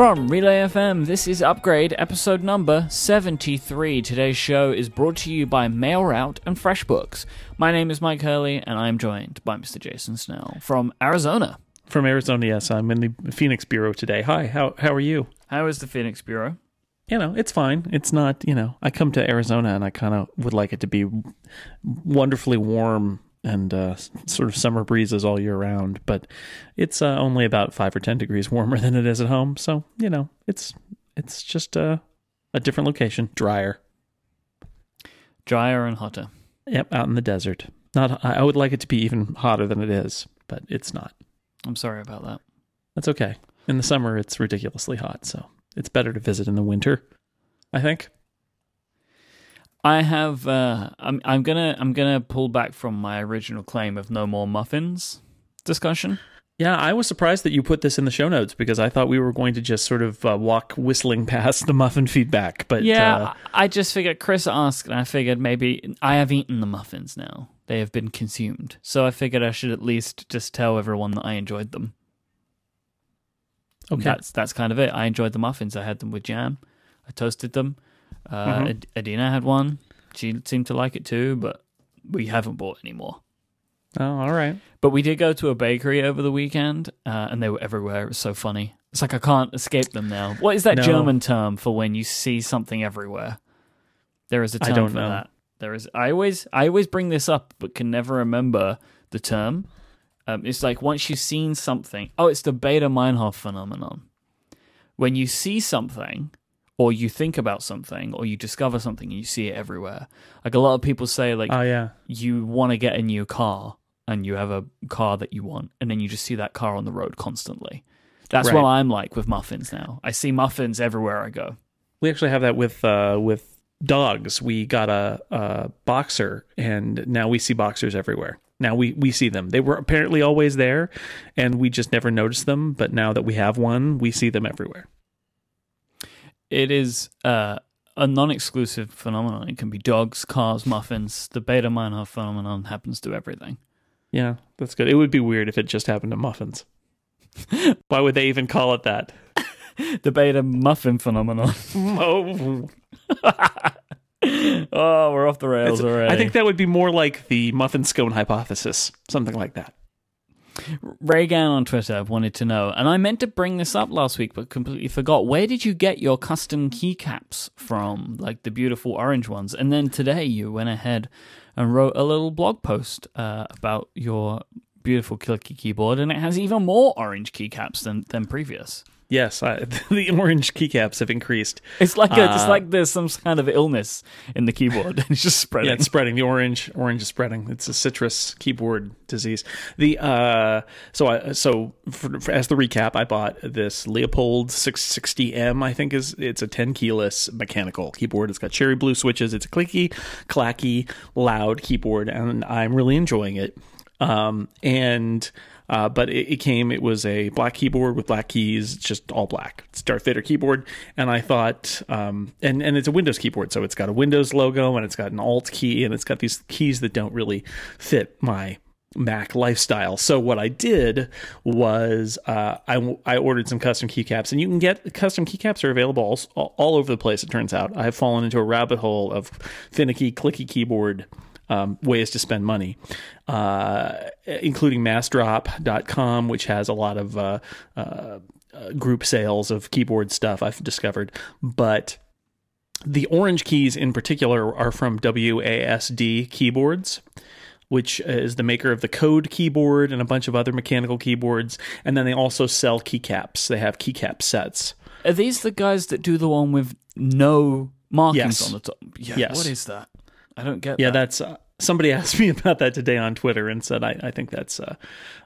From Relay FM, this is Upgrade, episode number 73. Today's show is brought to you by MailRoute and FreshBooks. My name is Myke Hurley, and I am joined by Mr. Jason Snell from Arizona. From Arizona, yes. I'm in the Phoenix Bureau today. Hi, how how are you? How is the Phoenix Bureau? You know, it's fine. It's not, you know, I come to Arizona and I kind of would like it to be wonderfully warm and uh, sort of summer breezes all year round. But it's uh, only about five or ten degrees warmer than it is at home, so you know it's it's just uh, a different location, drier. Drier and hotter. Yep, out in the desert. Not. I would like it to be even hotter than it is, but it's not. I'm sorry about that. That's okay. In the summer, it's ridiculously hot, so it's better to visit in the winter. I think. I have. Uh, I'm. I'm gonna. I'm gonna pull back from my original claim of no more muffins discussion. Yeah, I was surprised that you put this in the show notes because I thought we were going to just sort of uh, walk whistling past the muffin feedback. But yeah, uh, I just figured Chris asked, and I figured maybe I have eaten the muffins now. They have been consumed, so I figured I should at least just tell everyone that I enjoyed them. Okay, That's that's kind of it. I enjoyed the muffins. I had them with jam. I toasted them. Uh, Mhm. Ad- Adina had one. She seemed to like it too, but we haven't bought any more. oh, all right. But we did go to a bakery over the weekend, uh, and they were everywhere. It was so funny. It's like I can't escape them now. What is that No. German term for when you see something everywhere? There is a term don't for know. that. There is. I always, I always bring this up, but can never remember the term. Um, it's like once you've seen something. Oh, it's the Baader-Meinhof phenomenon. When you see something, or you think about something, or you discover something, and you see it everywhere. Like a lot of people say, like Oh yeah. you want to get a new car and you have a car that you want and then you just see that car on the road constantly that's Right. what i'm like with muffins now i see muffins everywhere i go We actually have that with uh, with dogs. We got a, a boxer, and now we see boxers everywhere. Now we we see them. They were apparently always there, and we just never noticed them. But now that we have one, we see them everywhere. it is uh, a non-exclusive phenomenon it can be dogs cars muffins the Baader-Meinhof phenomenon happens to everything Yeah, that's good. It would be weird if it just happened to muffins. Why would they even call it that? the beta muffin phenomenon Oh, oh we're off the rails already I think that would be more like the muffin scone hypothesis, something like that. Reagan on Twitter wanted to know, and I meant to bring this up last week but completely forgot. Where did you get your custom keycaps from? Like the beautiful orange ones. And then today you went ahead and wrote a little blog post uh, about your beautiful clicky keyboard, and it has even more orange keycaps than, than previous. Yes, I, the orange keycaps have increased. It's like a, it's Uh, like there's some kind of illness in the keyboard. it's just spreading. Yeah, it's spreading. The orange orange is spreading. It's a citrus keyboard disease. The uh, so I so for, for, as the recap, I bought this Leopold 660M. I think is it's a 10 keyless mechanical keyboard. It's got cherry blue switches. It's a clicky, clacky, loud keyboard, and I'm really enjoying it. Um, and uh, but it, it came. It was a black keyboard with black keys, it's just all black. It's Darth Vader keyboard, and I thought, um, and and it's a Windows keyboard, so it's got a Windows logo and it's got an Alt key, and it's got these keys that don't really fit my Mac lifestyle. So what I did was uh, I I ordered some custom keycaps, and you can get custom keycaps are available all, all over the place. It turns out I have fallen into a rabbit hole of finicky, clicky keyboard um, ways to spend money, uh, including massdrop.com, which has a lot of uh, uh, uh, group sales of keyboard stuff I've discovered. But the orange keys in particular are from WASD keyboards. Which is the maker of the Code keyboard and a bunch of other mechanical keyboards. And then they also sell keycaps. They have keycap sets. Are these the guys that do the one with no markings Yes. on the top? Yeah. Yes. What is that? I don't get Yeah, that. that's uh, somebody asked me about that today on Twitter and said I, I think that's uh,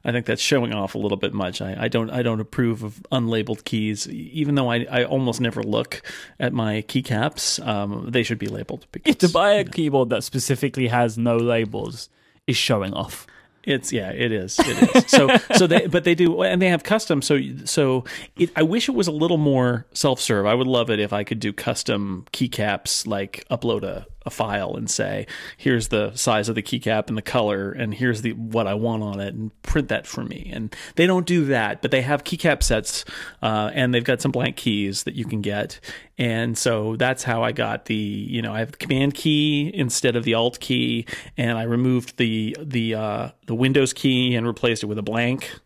I think that's showing off a little bit much. I, I don't I don't approve of unlabeled keys, even though I, I almost never look at my keycaps. Um, they should be labeled because to buy a keyboard that specifically has no labels is showing off. It's yeah, it is. It is. so so they but they do and they have custom. So so it, I wish it was a little more self serve. I would love it if I could do custom keycaps, like upload a a file and say, here's the size of the keycap and the color, and here's the what I want on it, and print that for me. And they don't do that, but they have keycap sets, uh, and they've got some blank keys that you can get. And so that's how I got the, you know, I have the command key instead of the alt key, and I removed the the uh, the Windows key and replaced it with a blank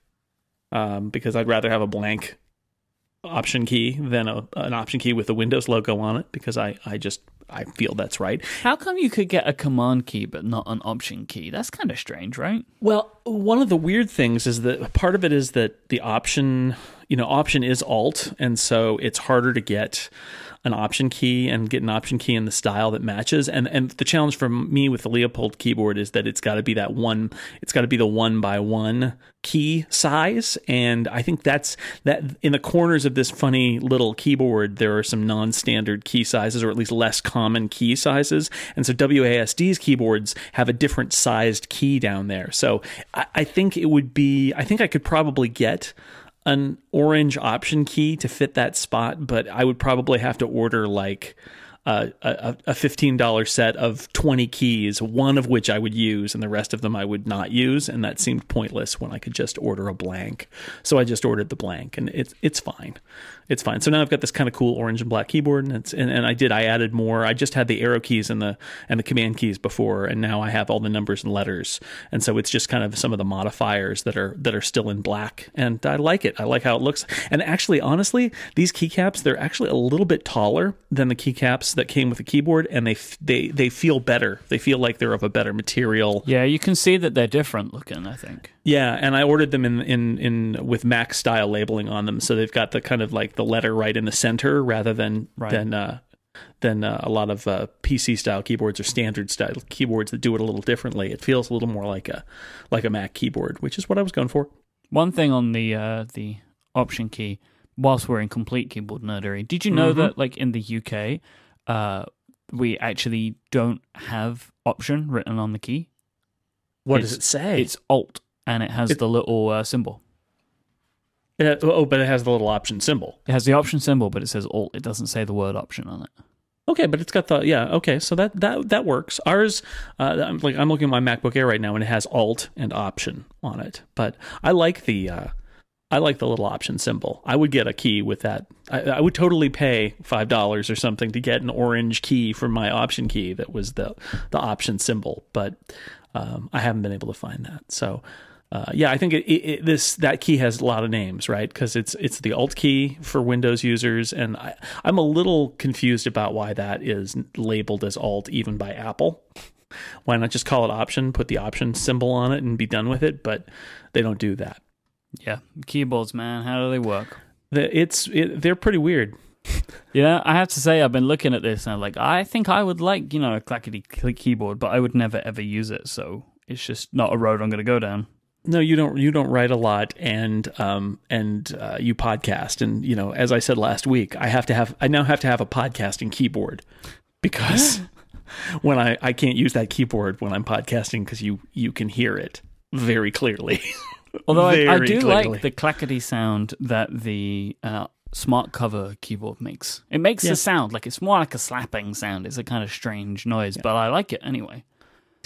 um, because I'd rather have a blank option key than a, an option key with the Windows logo on it because I, I just I feel that's right. How come you could get a command key but not an option key? That's kind of strange, right? Well, one of the weird things is that part of it is that the option, you know, option is alt, and so it's harder to get an option key and get an option key in the style that matches. And and the challenge for me with the Leopold keyboard is that it's got to be that one. It's got to be the one by one key size. And I think that's that in the corners of this funny little keyboard, there are some non-standard key sizes, or at least less common key sizes. And so WASD's keyboards have a different sized key down there. So I, I think it would be. I think I could probably get an orange option key to fit that spot, but I would probably have to order like a, a, a $15 set of 20 keys, one of which I would use and the rest of them I would not use. And that seemed pointless when I could just order a blank. So I just ordered the blank and it's, it's fine it's fine. So now I've got this kind of cool orange and black keyboard, and it's and, and, I did I added more. I just had the arrow keys and the and the command keys before, and now I have all the numbers and letters, and so it's just kind of some of the modifiers that are that are still in black, and I like it. I like how it looks. And actually, honestly, these keycaps they're actually a little bit taller than the keycaps that came with the keyboard, and they they they feel better. They feel like they're of a better material. Yeah, you can see that they're different looking. I think. Yeah, and I ordered them in in in with Mac style labeling on them, so they've got the kind of like the letter right in the center rather than right. than uh, than uh, a lot of uh, PC style keyboards or standard style keyboards that do it a little differently. It feels a little more like a like a Mac keyboard, which is what I was going for. One thing on the uh, the option key, whilst we're in complete keyboard nerdery, did you know mm-hmm. that like in the UK, uh, we actually don't have option written on the key? What it's, does it say? It's Alt and it has it, the little uh, symbol. It, oh, but it has the little option symbol. It has the option symbol, but it says alt. It doesn't say the word option on it. Okay, but it's got the yeah. Okay, so that that that works. Ours, uh, I'm like I'm looking at my MacBook Air right now, and it has Alt and Option on it. But I like the uh, I like the little option symbol. I would get a key with that. I, I would totally pay five dollars or something to get an orange key for my option key that was the the option symbol. But um, I haven't been able to find that. So uh, yeah, I think it, it, this that key has a lot of names, right? Because it's it's the Alt key for Windows users, and I, I'm a little confused about why that is labeled as Alt even by Apple. Why not just call it Option, put the Option symbol on it, and be done with it? But they don't do that. Yeah, keyboards, man, how do they work? The, it's it, they're pretty weird. yeah, I have to say I've been looking at this and I'm like, I think I would like you know a clackety click keyboard, but I would never ever use it, so it's just not a road I'm going to go down no, you don't. You don't write a lot, and um, and uh, you podcast, and you know, as I said last week, I have to have. I now have to have a podcasting keyboard because when I I can't use that keyboard when I'm podcasting because you you can hear it very clearly. Although I, I, do clearly. like the clackety sound that the uh, smart cover keyboard makes. It makes yeah. a sound like it's more like a slapping sound. It's a kind of strange noise, yeah. but I like it anyway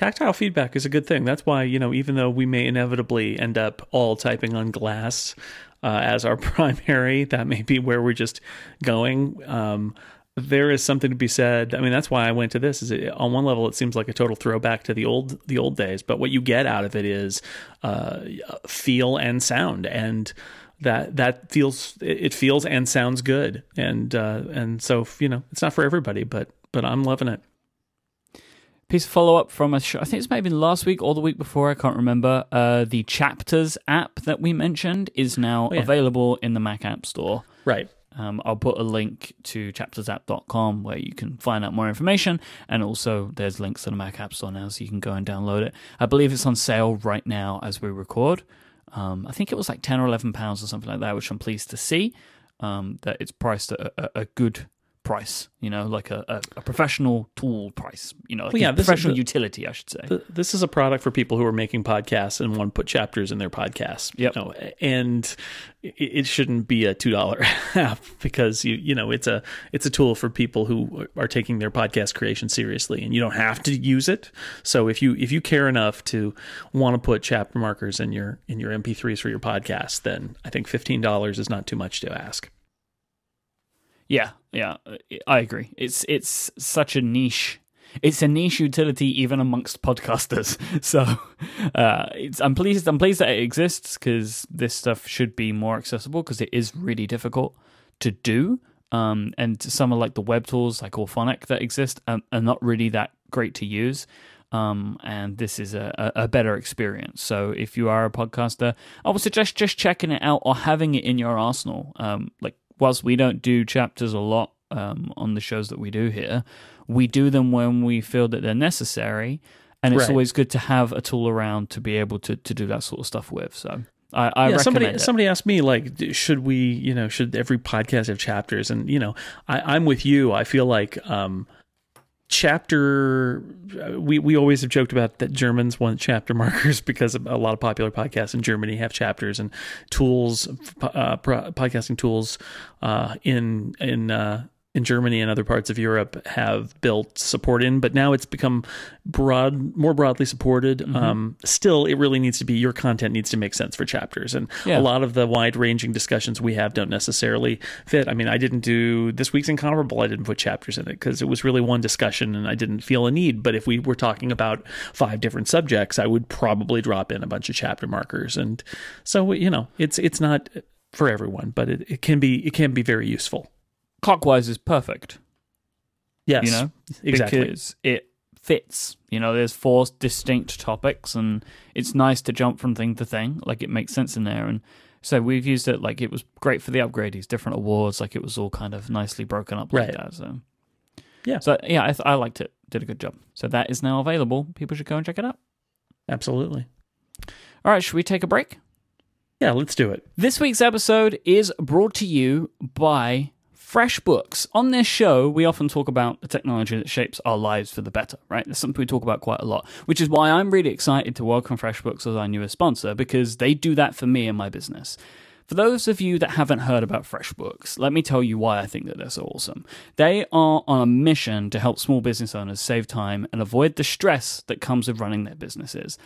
tactile feedback is a good thing. That's why, you know, even though we may inevitably end up all typing on glass uh, as our primary, that may be where we're just going. Um, there is something to be said. I mean, that's why I went to this. Is it, on one level, it seems like a total throwback to the old the old days, but what you get out of it is uh, feel and sound, and that that feels it feels and sounds good, and uh, and so you know, it's not for everybody, but but I'm loving it piece of follow up from a show. I think it's maybe last week or the week before. I can't remember. Uh, the Chapters app that we mentioned is now oh, yeah. available in the Mac App Store. Right. Um, I'll put a link to chaptersapp.com where you can find out more information. And also, there's links to the Mac App Store now, so you can go and download it. I believe it's on sale right now as we record. Um, I think it was like 10 or 11 pounds or something like that, which I'm pleased to see. Um, that it's priced at a, a good price, you know, like a, a, a professional tool price, you know, like Well, yeah, a professional the- utility, I should say. Th- This is a product for people who are making podcasts and want to put chapters in their podcasts. you know, and it, it shouldn't be a two dollar app because you you know it's a it's a tool for people who are taking their podcast creation seriously, and you don't have to use it. So if you if you care enough to want to put chapter markers in your in your MP3s for your podcast, then I think fifteen dollars is not too much to ask. Yeah, yeah, I agree. It's it's such a niche. It's a niche utility even amongst podcasters. So, uh, it's, I'm pleased. I'm pleased that it exists because this stuff should be more accessible because it is really difficult to do. Um, and some of like the web tools like Auphonic that exist are, not really that great to use. Um, and this is a, a better experience. So if you are a podcaster, I would suggest just checking it out or having it in your arsenal. Um, like whilst we don't do chapters a lot um, on the shows that we do here, we do them when we feel that they're necessary, and it's Right. always good to have a tool around to be able to, to do that sort of stuff with. So I, I yeah, recommend somebody it. somebody asked me like, should we, you know, should every podcast have chapters? And you know, I, I'm with you. I feel like um, chapter. uh, We we always have joked about that Germans want chapter markers because a lot of popular podcasts in Germany have chapters and tools, uh, podcasting tools uh, in in. Uh, in Germany and other parts of Europe have built support in, but now it's become broad, more broadly supported. Mm-hmm. Um, still, it really needs to be your content needs to make sense for chapters, and Yeah. a lot of the wide ranging discussions we have don't necessarily fit. I mean, I didn't do this week's incomparable. I didn't put chapters in it because it was really one discussion, and I didn't feel a need. But if we were talking about five different subjects, I would probably drop in a bunch of chapter markers, and so you know, it's it's not for everyone, but it, it can be it can be very useful. Clockwise is perfect. Yes, you know exactly. because it fits you know there's four distinct topics and it's nice to jump from thing to thing like it makes sense in there and so we've used it like it was great for the upgrades different awards like it was all kind of nicely broken up like Right. that so Yeah. so yeah I, th- I liked it did a good job so that is now available people should go and check it out Absolutely. all right should we take a break Yeah, let's do it. This week's episode is brought to you by FreshBooks. On this show, we often talk about the technology that shapes our lives for the better, right? That's something we talk about quite a lot, which is why I'm really excited to welcome FreshBooks as our newest sponsor because they do that for me and my business. For those of you that haven't heard about FreshBooks, let me tell you why I think that they're so awesome. They are on a mission to help small business owners save time and avoid the stress that comes with running their businesses.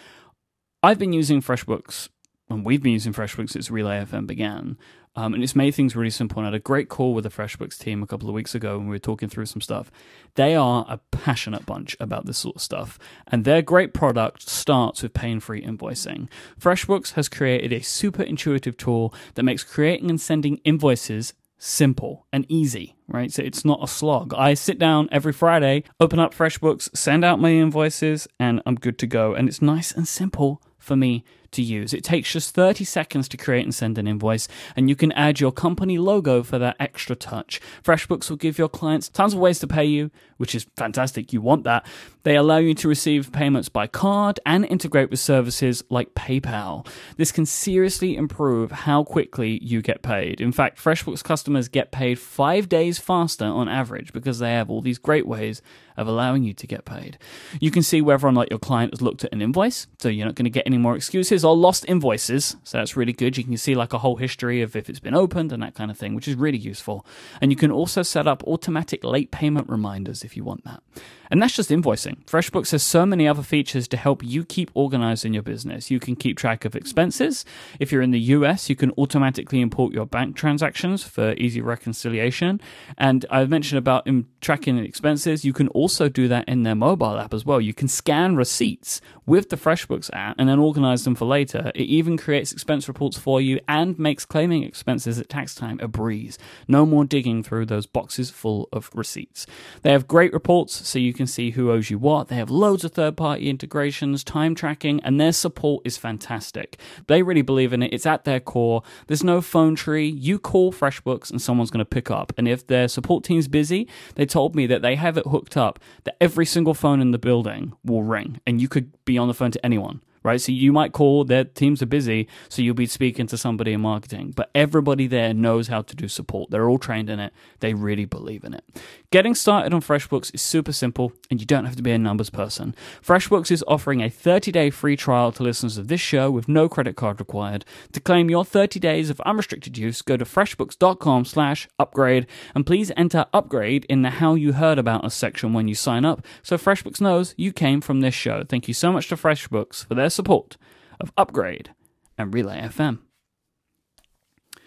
I've been using FreshBooks, and we've been using FreshBooks since Relay FM began. Um, and it's made things really simple. And I had a great call with the FreshBooks team a couple of weeks ago when we were talking through some stuff. They are a passionate bunch about this sort of stuff. And their great product starts with pain free invoicing. FreshBooks has created a super intuitive tool that makes creating and sending invoices simple and easy, right? So it's not a slog. I sit down every Friday, open up FreshBooks, send out my invoices, and I'm good to go. And it's nice and simple for me to use. It takes just 30 seconds to create and send an invoice, and you can add your company logo for that extra touch. FreshBooks will give your clients tons of ways to pay you, which is fantastic. You want that. They allow you to receive payments by card and integrate with services like PayPal. This can seriously improve how quickly you get paid. In fact, FreshBooks customers get paid five days faster on average because they have all these great ways of allowing you to get paid. You can see whether or not your client has looked at an invoice, so you're not going to get any more excuses or lost invoices. So that's really good. You can see like a whole history of if it's been opened and that kind of thing, which is really useful. And you can also set up automatic late payment reminders if you want that. And that's just invoicing. FreshBooks has so many other features to help you keep organized in your business. You can keep track of expenses. If you're in the US, you can automatically import your bank transactions for easy reconciliation. And I've mentioned about in tracking expenses. You can also do that in their mobile app as well. You can scan receipts with the FreshBooks app and then organize them for later. It even creates expense reports for you and makes claiming expenses at tax time a breeze. No more digging through those boxes full of receipts. They have great reports so you can see who owes you what. They have loads of third party integrations, time tracking, and their support is fantastic. They really believe in it. It's at their core. There's no phone tree. You call FreshBooks and someone's going to pick up. And if their support team's busy, they told me that they have it hooked up that every single phone in the building will ring and you could be on the phone to anyone right? So you might call, their teams are busy, so you'll be speaking to somebody in marketing, but everybody there knows how to do support. They're all trained in it. They really believe in it. Getting started on FreshBooks is super simple, and you don't have to be a numbers person. FreshBooks is offering a 30-day free trial to listeners of this show with no credit card required. To claim your 30 days of unrestricted use, go to freshbooks.com/upgrade and please enter upgrade in the how you heard about us section when you sign up, so FreshBooks knows you came from this show. Thank you so much to FreshBooks for their support of Upgrade and Relay FM.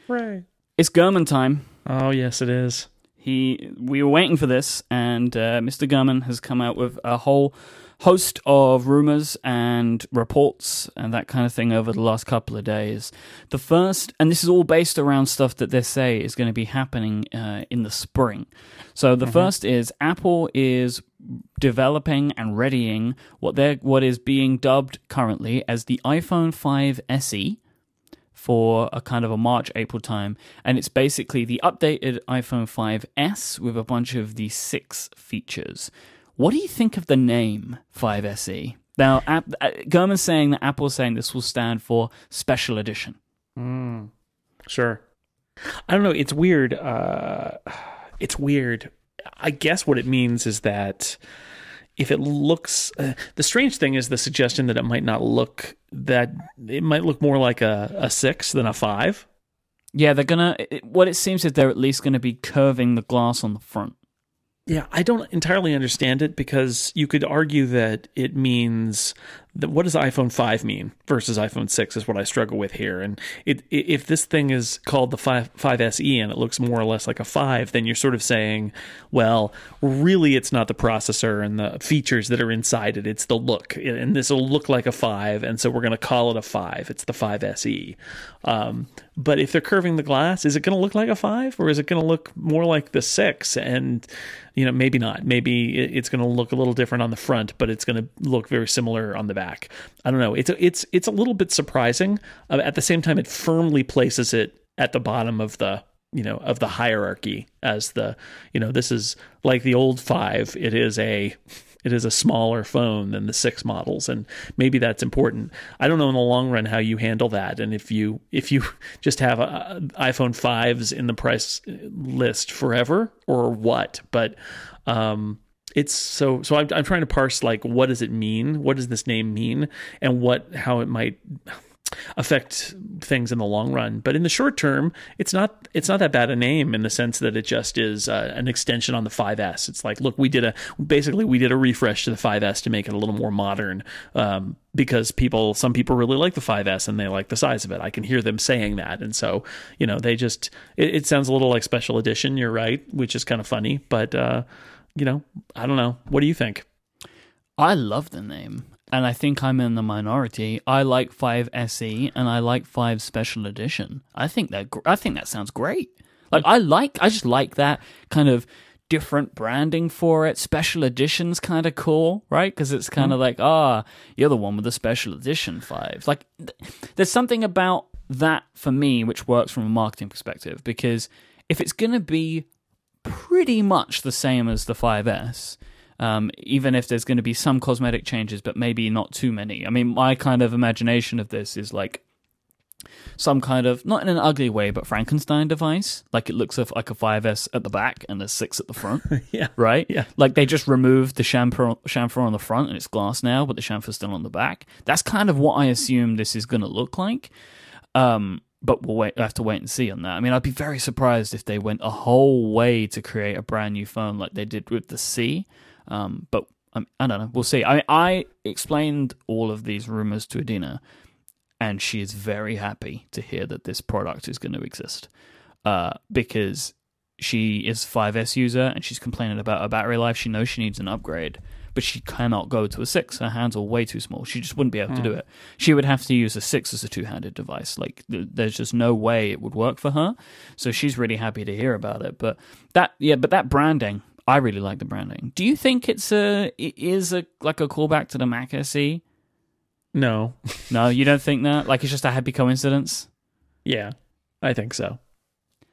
Right. It's Gurman time. Oh yes, it is. He, we were waiting for this, and uh, Mr. Gurman has come out with a whole host of rumors and reports and that kind of thing over the last couple of days. The first, and this is all based around stuff that they say is going to be happening uh, in the spring. So the first is Apple is developing and readying what they what is being dubbed currently as the iPhone 5 SE for a kind of a March April time, and it's basically the updated iPhone 5s with a bunch of the six features. What do you think of the name 5SE? Now, App, uh, Gurman's saying that Apple's saying this will stand for Special Edition. Sure. I don't know. It's weird. Uh, it's weird. I guess what it means is that if it looks, uh, the strange thing is the suggestion that it might not look that it might look more like a, a six than a five. Yeah, they're gonna. It, what it seems is they're at least going to be curving the glass on the front. Yeah, I don't entirely understand it because you could argue that it means what does iPhone 5 mean versus iPhone 6 is what I struggle with here. And it, if this thing is called the 5, 5SE and it looks more or less like a 5, then you're sort of saying, well, really it's not the processor and the features that are inside it, it's the look. And this will look like a 5, and so we're going to call it a 5. It's the 5SE. Um, but if they're curving the glass, is it going to look like a 5 or is it going to look more like the 6? And you know maybe not maybe it's going to look a little different on the front but it's going to look very similar on the back. I don't know. It's a, it's it's a little bit surprising. Uh, at the same time it firmly places it at the bottom of the you know of the hierarchy as the you know this is like the old 5 it is a it is a smaller phone than the 6 models and maybe that's important. I don't know in the long run how you handle that and if you if you just have a, iphone 5s in the price list forever or what but um it's so so I'm, I'm trying to parse like what does it mean? What does this name mean? And what how it might affect things in the long run. But in the short term it's not it's not that bad a name in the sense that it just is uh, an extension on the 5s it's like look we did a basically we did a refresh to the 5s to make it a little more modern um, because people some people really like the 5s and they like the size of it. I can hear them saying that. And so you know they just it, it sounds a little like special edition you're right which is kind of funny but uh you know i don't know what do you think I love the name, and I think I'm in the minority. I like 5 SE and I like 5 Special Edition. I think that gr- I think that sounds great. Like I like I just like that kind of different branding for it. Special edition's kind of cool, right? Because it's kind of like, ah, you're the one with the special edition five. Like, th- there's something about that for me which works from a marketing perspective because if it's going to be pretty much the same as the 5S. Um, even if there's going to be some cosmetic changes, but maybe not too many. I mean, my kind of imagination of this is like some kind of not in an ugly way, but Frankenstein device. Like it looks like a 5S at the back and a six at the front. yeah right? Yeah. Like they just removed the chamfer, chamfer on the front and it's glass now, but the chamfer's still on the back. That's kind of what I assume this is going to look like. Um, but we'll wait. Have to wait and see on that. I mean, I'd be very surprised if they went a whole way to create a brand new phone like they did with the C. Um, but um, I don't know. We'll see. I I explained all of these rumors to Adina, and she is very happy to hear that this product is going to exist. Uh, because she is 5S user and she's complaining about her battery life. She knows she needs an upgrade, but she cannot go to a 6. Her hands are way too small. She just wouldn't be able to do hmm. it. She would have to use a 6 as a two-handed device. Like th- there's just no way it would work for her. So she's really happy to hear about it. But that yeah, but that branding, I really like the branding. Do you think it's a it is a like a callback to the Mac SE? no No, you don't think that? Like it's just a happy coincidence? yeah i think so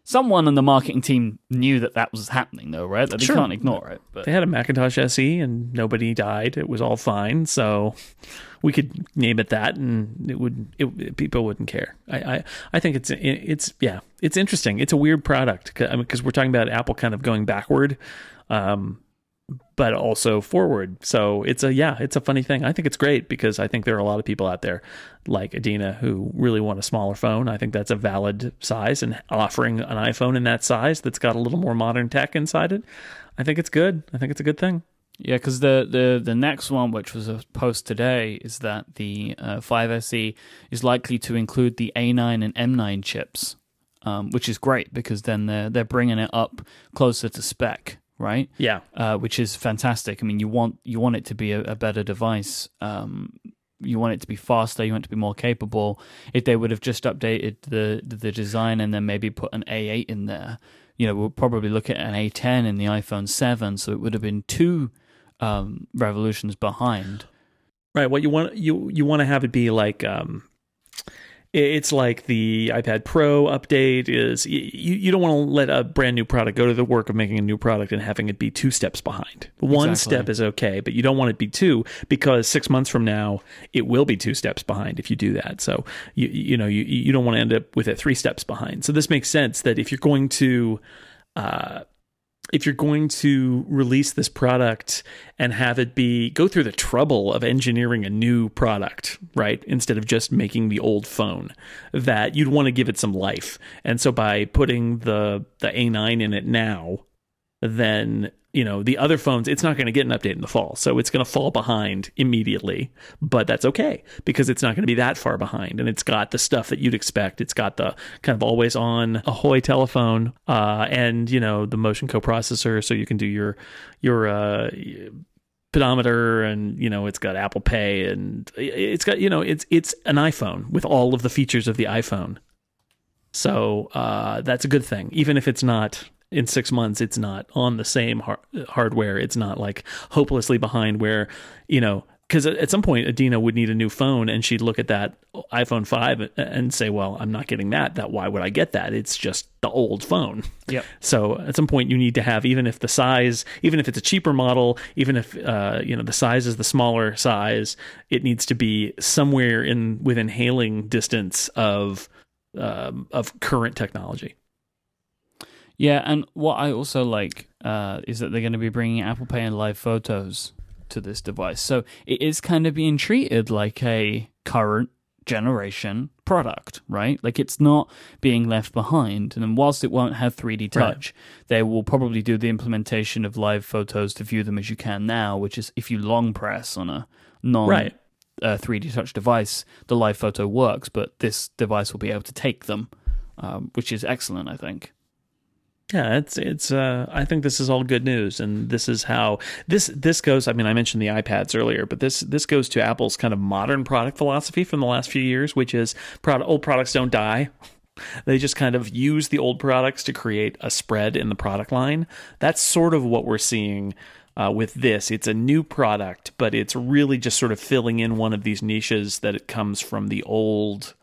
Someone on the marketing team knew that that was happening, though, right? That they Sure. can't ignore it. But they had a macintosh se and nobody died it was all fine so we could name it that, and it would it, people wouldn't care. I, I I think it's it's yeah, it's interesting. It's a weird product because I mean, we're talking about Apple kind of going backward. Um, but also forward. So it's a yeah, it's a funny thing. I think it's great because I think there are a lot of people out there like Adina who really want a smaller phone. I think that's a valid size and offering an iPhone in that size that's got a little more modern tech inside it. I think it's good. I think it's a good thing. Yeah, because the, the the next one, which was a post today, is that the uh, 5SE is likely to include the A9 and M9 chips, um, which is great because then they're they're bringing it up closer to spec right? Yeah, uh, which is fantastic. I mean, you want you want it to be a, a better device. Um, you want it to be faster. You want it to be more capable. If they would have just updated the the design and then maybe put an A8 in there, you know, we'll probably look at an A10 in the iPhone 7. So it would have been two um, revolutions behind. Right. What you want you you want to have it be like um, it's like the iPad Pro update is you, you don't want to let a brand new product go to the work of making a new product and having it be two steps behind. One Exactly. step is okay, but you don't want it to be two because six months from now it will be two steps behind if you do that. So you you know you you don't want to end up with it three steps behind. So this makes sense that if you're going to uh, if you're going to release this product and have it be go through the trouble of engineering a new product, right? Instead of just making the old phone, that you'd want to give it some life. And so by putting the the A9 in it now, then you know the other phones it's not going to get an update in the fall. So it's going to fall behind immediately but that's okay because it's not going to be that far behind. And it's got the stuff that you'd expect. It's got the kind of always on ahoy telephone uh, and you know the motion coprocessor. So you can do your your uh, pedometer and you know it's got apple pay and it's got you know it's it's an iphone with all of the features of the iphone. So uh, that's a good thing even if it's not in six months it's not on the same har- hardware. It's not like hopelessly behind where you know because at some point adina would need a new phone and she'd look at that iphone 5 and say well i'm not getting that. That why would i get that? It's just the old phone. Yep. so at some point you need to have even if the size even if it's a cheaper model even if uh, you know the size is the smaller size it needs to be somewhere in within hailing distance of um, of current technology Yeah, and what I also like uh, is that they're going to be bringing Apple Pay and Live Photos to this device. So it is kind of being treated like a current generation product, right? Like it's not being left behind. And whilst it won't have 3D touch, they will probably do the implementation of live photos to view them as you can now, which is if you long press on a non Right. uh, 3D touch device, the live photo works, but this device will be able to take them, um, which is excellent, I think. Yeah, it's it's. Uh, I think this is all good news, and this is how this this goes. I mean, I mentioned the iPads earlier, but this this goes to Apple's kind of modern product philosophy from the last few years, which is product, old products don't die. They just kind of use the old products to create a spread in the product line. That's sort of what we're seeing uh, with this. It's a new product, but it's really just sort of filling in one of these niches that it comes from the old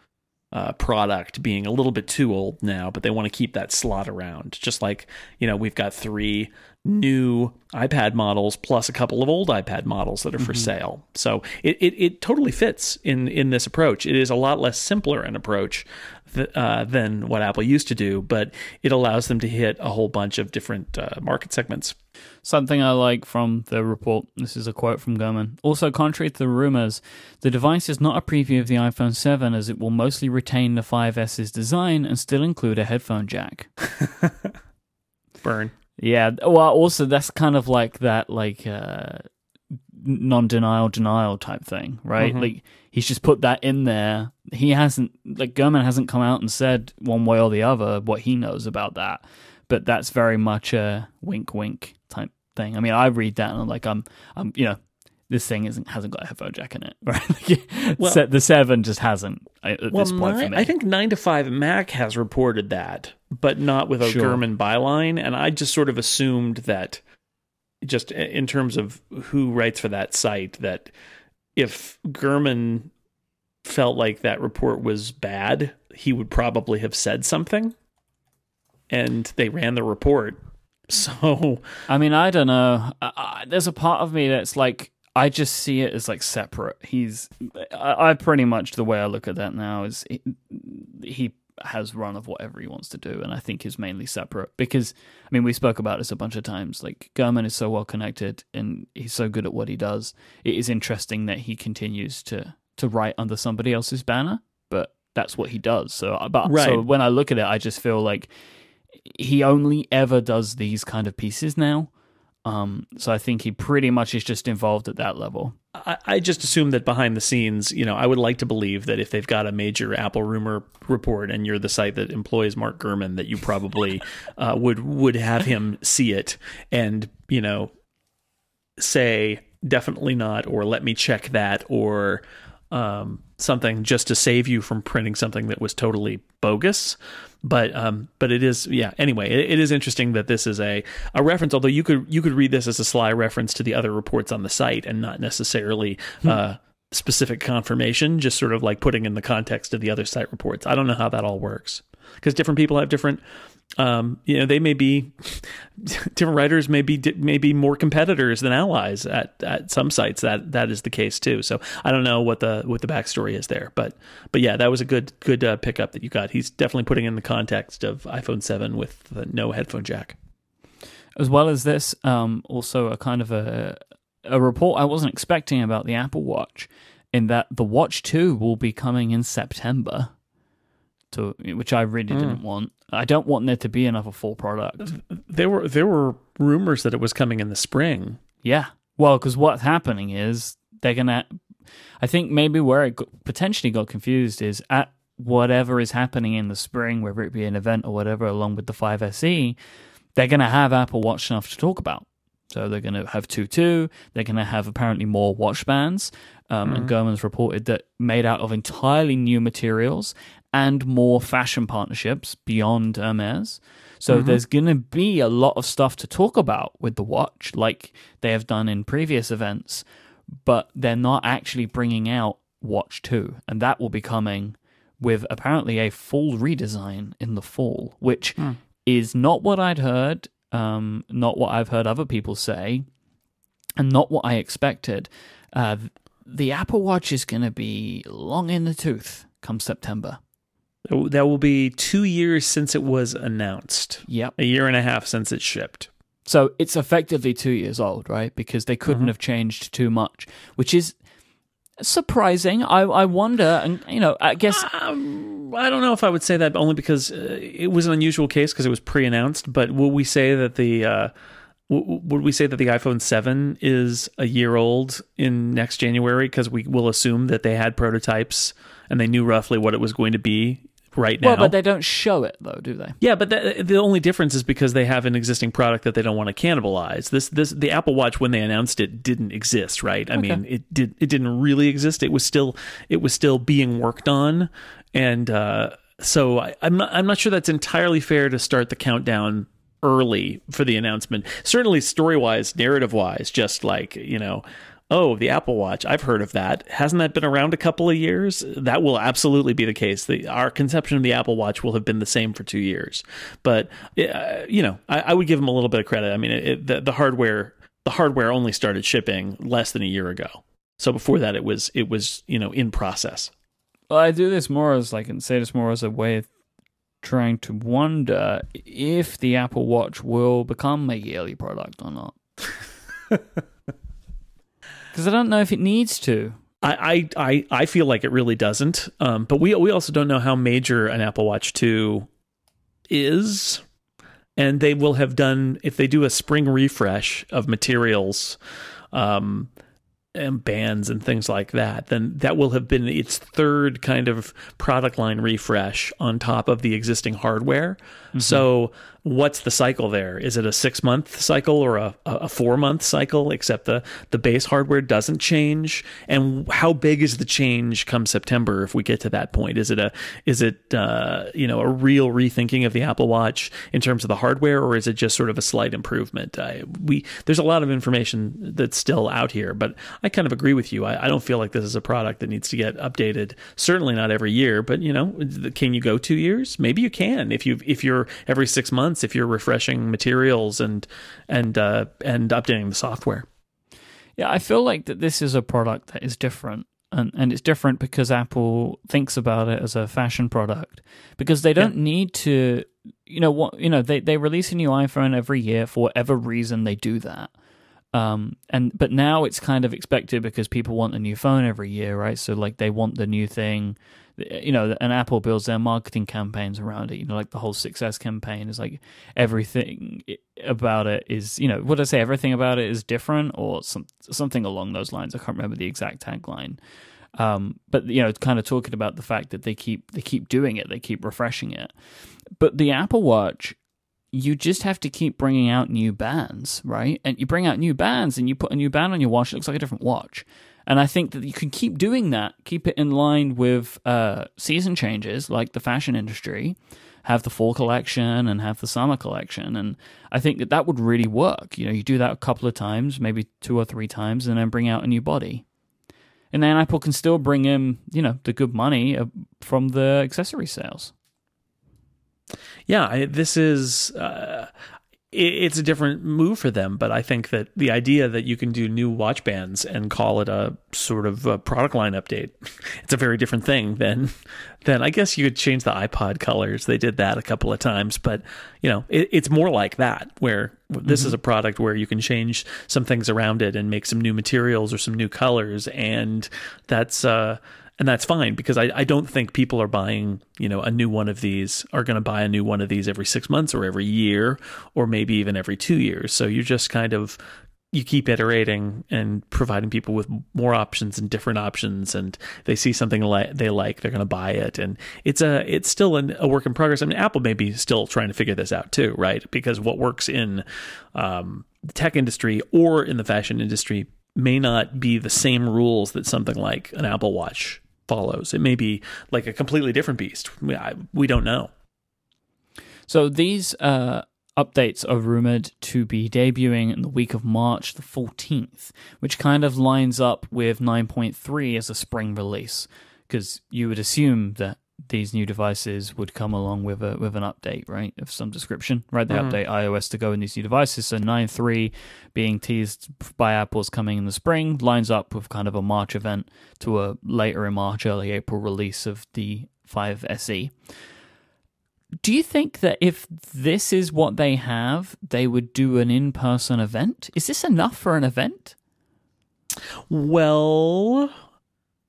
uh, product being a little bit too old now, but they want to keep that slot around. Just like, you know, we've got three new iPad models plus a couple of old iPad models that are for sale. So it, it, it totally fits in, in this approach. It is a lot less simpler an approach th- uh, than what Apple used to do, but it allows them to hit a whole bunch of different uh, market segments. Something I like from the report. This is a quote from Gurman. Also, contrary to the rumors, the device is not a preview of the iPhone 7 as it will mostly retain the 5S's design and still include a headphone jack. Burn. Yeah, well, also that's kind of like that, like uh, non-denial denial type thing, right? Mhm. Like he's just put that in there. He hasn't, like Gurman hasn't come out and said one way or the other what he knows about that, but that's very much a wink, wink type thing. I mean, I read that and I'm like, I'm, I'm, you know. This thing isn't hasn't got a headphone jack in it, right? Like, Well- se- the seven just hasn't at Well, this point nine- for me. I think 9 to 5 Mac has reported that, but not with a Sure. Gurman byline. And I just sort of assumed that, just in terms of who writes for that site, that if Gurman felt like that report was bad, he would probably have said something. And they ran the report. So, I mean, I don't know. I, there's a part of me that's like, I just see it as like separate. He's, I, I pretty much the way I look at that now is he, he has run of whatever he wants to do, and I think is mainly separate because I mean we spoke about this a bunch of times. Like Gurman is so well connected and he's so good at what he does. It is interesting that he continues to to write under somebody else's banner, but that's what he does. So, uh, but Right. so when I look at it, I just feel like he only ever does these kind of pieces now. Um, so I think he pretty much is just involved at that level. I, I just assume that behind the scenes, you know, I would like to believe that if they've got a major Apple rumor report and you're the site that employs Mark Gurman, that you probably uh, would would have him see it and you know say definitely not or let me check that or um, something just to save you from printing something that was totally bogus. But um, but it is yeah. Anyway, it, it is interesting that this is a, a reference. Although you could you could read this as a sly reference to the other reports on the site and not necessarily uh, specific confirmation. Just sort of like putting in the context of the other site reports. I don't know how that all works because different people have different um, you know, they may be different writers may be more competitors than allies at, at some sites. That that is the case too. So I don't know what the what the backstory is there, but but yeah, that was a good good uh, pickup that you got. He's definitely putting in the context of iPhone seven with no headphone jack. As well as this, um, also a kind of a a report I wasn't expecting about the Apple Watch, in that the Watch Two will be coming in September. To, which I really didn't want. I don't want there to be another full product. There were there were rumors that it was coming in the spring. Yeah. Well, because what's happening is they're gonna. I think maybe where it got, potentially got confused is at whatever is happening in the spring, whether it be an event or whatever, along with the 5SE, they're gonna have Apple Watch enough to talk about. So they're gonna have two two. They're gonna have apparently more watch bands. Um, And Gurman's reported that made out of entirely new materials and more fashion partnerships beyond Hermes. So there's going to be a lot of stuff to talk about with the watch, like they have done in previous events, but they're not actually bringing out Watch 2. And that will be coming with apparently a full redesign in the fall, which is not what I'd heard, um, not what I've heard other people say, and not what I expected. Uh, the Apple Watch is going to be long in the tooth come September. That will be two years since it was announced. Yep. A year and a half since it shipped. So it's effectively two years old, right? Because they couldn't have changed too much, which is surprising. I I wonder, and you know, I guess Um, I don't know if I would say that only because uh, it was an unusual case because it was pre-announced. But will we say that the uh, w- would we say that the iPhone Seven is a year old in next January? Because we will assume that they had prototypes and they knew roughly what it was going to be right now. well, but they don't show it though, do they? Yeah, but the, the only difference is because they have an existing product that they don't want to cannibalize. This this the Apple Watch when they announced it didn't exist, right? I mean, it did it didn't really exist. It was still it was still being worked on, and uh, so I, I'm not I'm not sure that's entirely fair to start the countdown early for the announcement. Certainly, story wise, narrative wise, just like you know. Oh, the Apple Watch. I've heard of that. Hasn't that been around a couple of years? That will absolutely be the case. The, our conception of the Apple Watch will have been the same for two years. But, uh, you know, I, I would give them a little bit of credit. I mean, it, the, the hardware the hardware only started shipping less than a year ago. So before that, it was it was you know in process. Well, I do this more as like and say this more as a way of trying to wonder if the Apple Watch will become a yearly product or not. Because I don't know if it needs to. I, I, I, feel like it really doesn't. Um, but we we also don't know how major an Apple Watch two is, and they will have done if they do a spring refresh of materials, um, and bands and things like that. Then that will have been its third kind of product line refresh on top of the existing hardware. So what's the cycle there? Is it a six month cycle or a, a four month cycle? Except the the base hardware doesn't change. And how big is the change come September if we get to that point? Is it a is it uh, you know a real rethinking of the Apple Watch in terms of the hardware, or is it just sort of a slight improvement? I, we there's a lot of information that's still out here, but I kind of agree with you. I, I don't feel like this is a product that needs to get updated. Certainly not every year, but you know, can you go two years? Maybe you can if you if you're every six months if you're refreshing materials and and uh, and updating the software. Yeah, I feel like that this is a product that is different. And, and it's different because Apple thinks about it as a fashion product because they don't need to, you know what, you know they, they release a new iPhone every year for whatever reason they do that. Um, and but now it's kind of expected because people want a new phone every year, right? So like they want the new thing, you know. And Apple builds their marketing campaigns around it. You know, like the whole success campaign is like everything about it is, you know, what I say, everything about it is different or some something along those lines. I can't remember the exact tagline. Um, but you know, kind of talking about the fact that they keep they keep doing it, they keep refreshing it. But the Apple Watch you just have to keep bringing out new bands, right? And you bring out new bands and you put a new band on your watch, it looks like a different watch. And I think that you can keep doing that, keep it in line with uh, season changes like the fashion industry, have the fall collection and have the summer collection. And I think that that would really work. You know, you do that a couple of times, maybe two or three times, and then bring out a new body. And then Apple can still bring in, you know, the good money uh, from the accessory sales yeah, I, this is uh, it, it's a different move for them, but I think that the idea that you can do new watch bands and call it a sort of a product line update, it's a very different thing than than I guess you could change the iPod colors. They did that a couple of times, but you know, it, it's more like that where this mm-hmm. is a product where you can change some things around it and make some new materials or some new colors, and that's. uh and that's fine because I, I don't think people are buying you know a new one of these are going to buy a new one of these every six months or every year or maybe even every two years. So you just kind of you keep iterating and providing people with more options and different options and they see something like they like they're going to buy it. And it's a it's still an, a work in progress. I mean apple may be still trying to figure this out too right? Because what works in um, the tech industry or in the fashion industry may not be the same rules that something like an apple watch follows. It may be like a completely different beast. We, I, we don't know. So these uh, updates are rumored to be debuting in the week of March the 14th, which kind of lines up with 9.3 as a spring release. Because you would assume that these new devices would come along with a with an update, right, of some description, right? They mm-hmm. update iOS to go in these new devices. So 9.3 being teased by Apple's coming in the spring lines up with kind of a March event to a later in March, early April release of the 5 SE. Do you think that if this is what they have, they would do an in person event? Is this enough for an event? Well,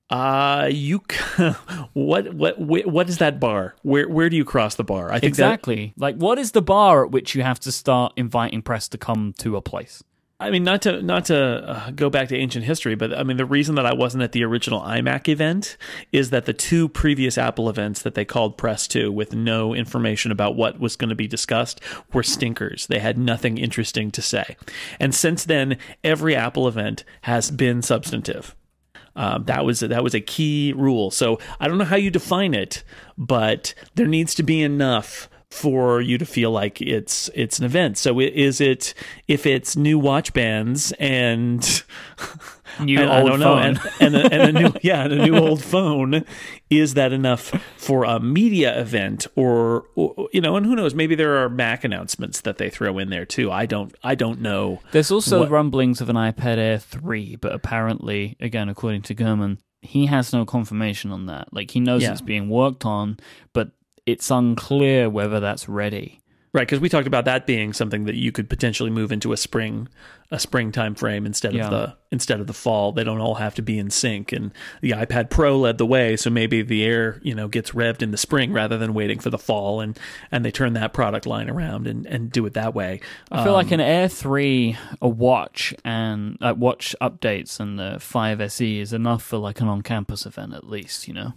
uh you what what what is that bar? Where where do you cross the bar? I think exactly. That, like what is the bar at which you have to start inviting press to come to a place? I mean, not to not to uh, go back to ancient history, but I mean, the reason that I wasn't at the original iMac event is that the two previous Apple events that they called press to, with no information about what was going to be discussed, were stinkers. They had nothing interesting to say, and since then, every Apple event has been substantive. Um, that was that was a key rule. So I don't know how you define it, but there needs to be enough for you to feel like it's it's an event. So is it if it's new watch bands and new and, old I don't phone. know and, and, a, and a new yeah and a new old phone is that enough for a media event or, or, you know and who knows maybe there are Mac announcements that they throw in there too. I don't I don't know. There's also what, rumblings of an iPad Air 3 but apparently again according to Gurman he has no confirmation on that. Like he knows yeah. it's being worked on, but it's unclear whether that's ready. Right, because we talked about that being something that you could potentially move into a spring, a spring time frame instead yeah. of the instead of the fall. They don't all have to be in sync. And the iPad Pro led the way, so maybe the Air, you know, gets revved in the spring rather than waiting for the fall, and and they turn that product line around and, and do it that way. I feel um, like an Air three, a watch and uh, watch updates, and the five SE is enough for like an on campus event at least. You know.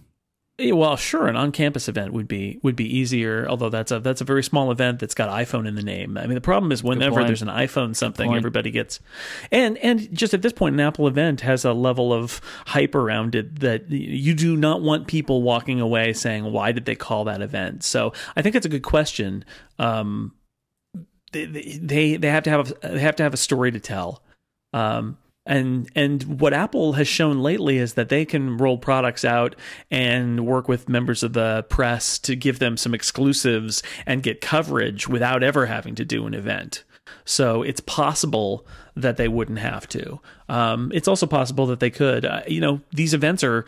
Well, sure, an on-campus event would be would be easier. Although that's a that's a very small event that's got iPhone in the name. I mean, the problem is whenever there's an iPhone something, everybody gets, and and just at this point, an Apple event has a level of hype around it that you do not want people walking away saying, "Why did they call that event?" So I think it's a good question. Um, they, they they have to have a, they have to have a story to tell. Um, and and what Apple has shown lately is that they can roll products out and work with members of the press to give them some exclusives and get coverage without ever having to do an event. So it's possible that they wouldn't have to. Um, it's also possible that they could. Uh, you know, these events are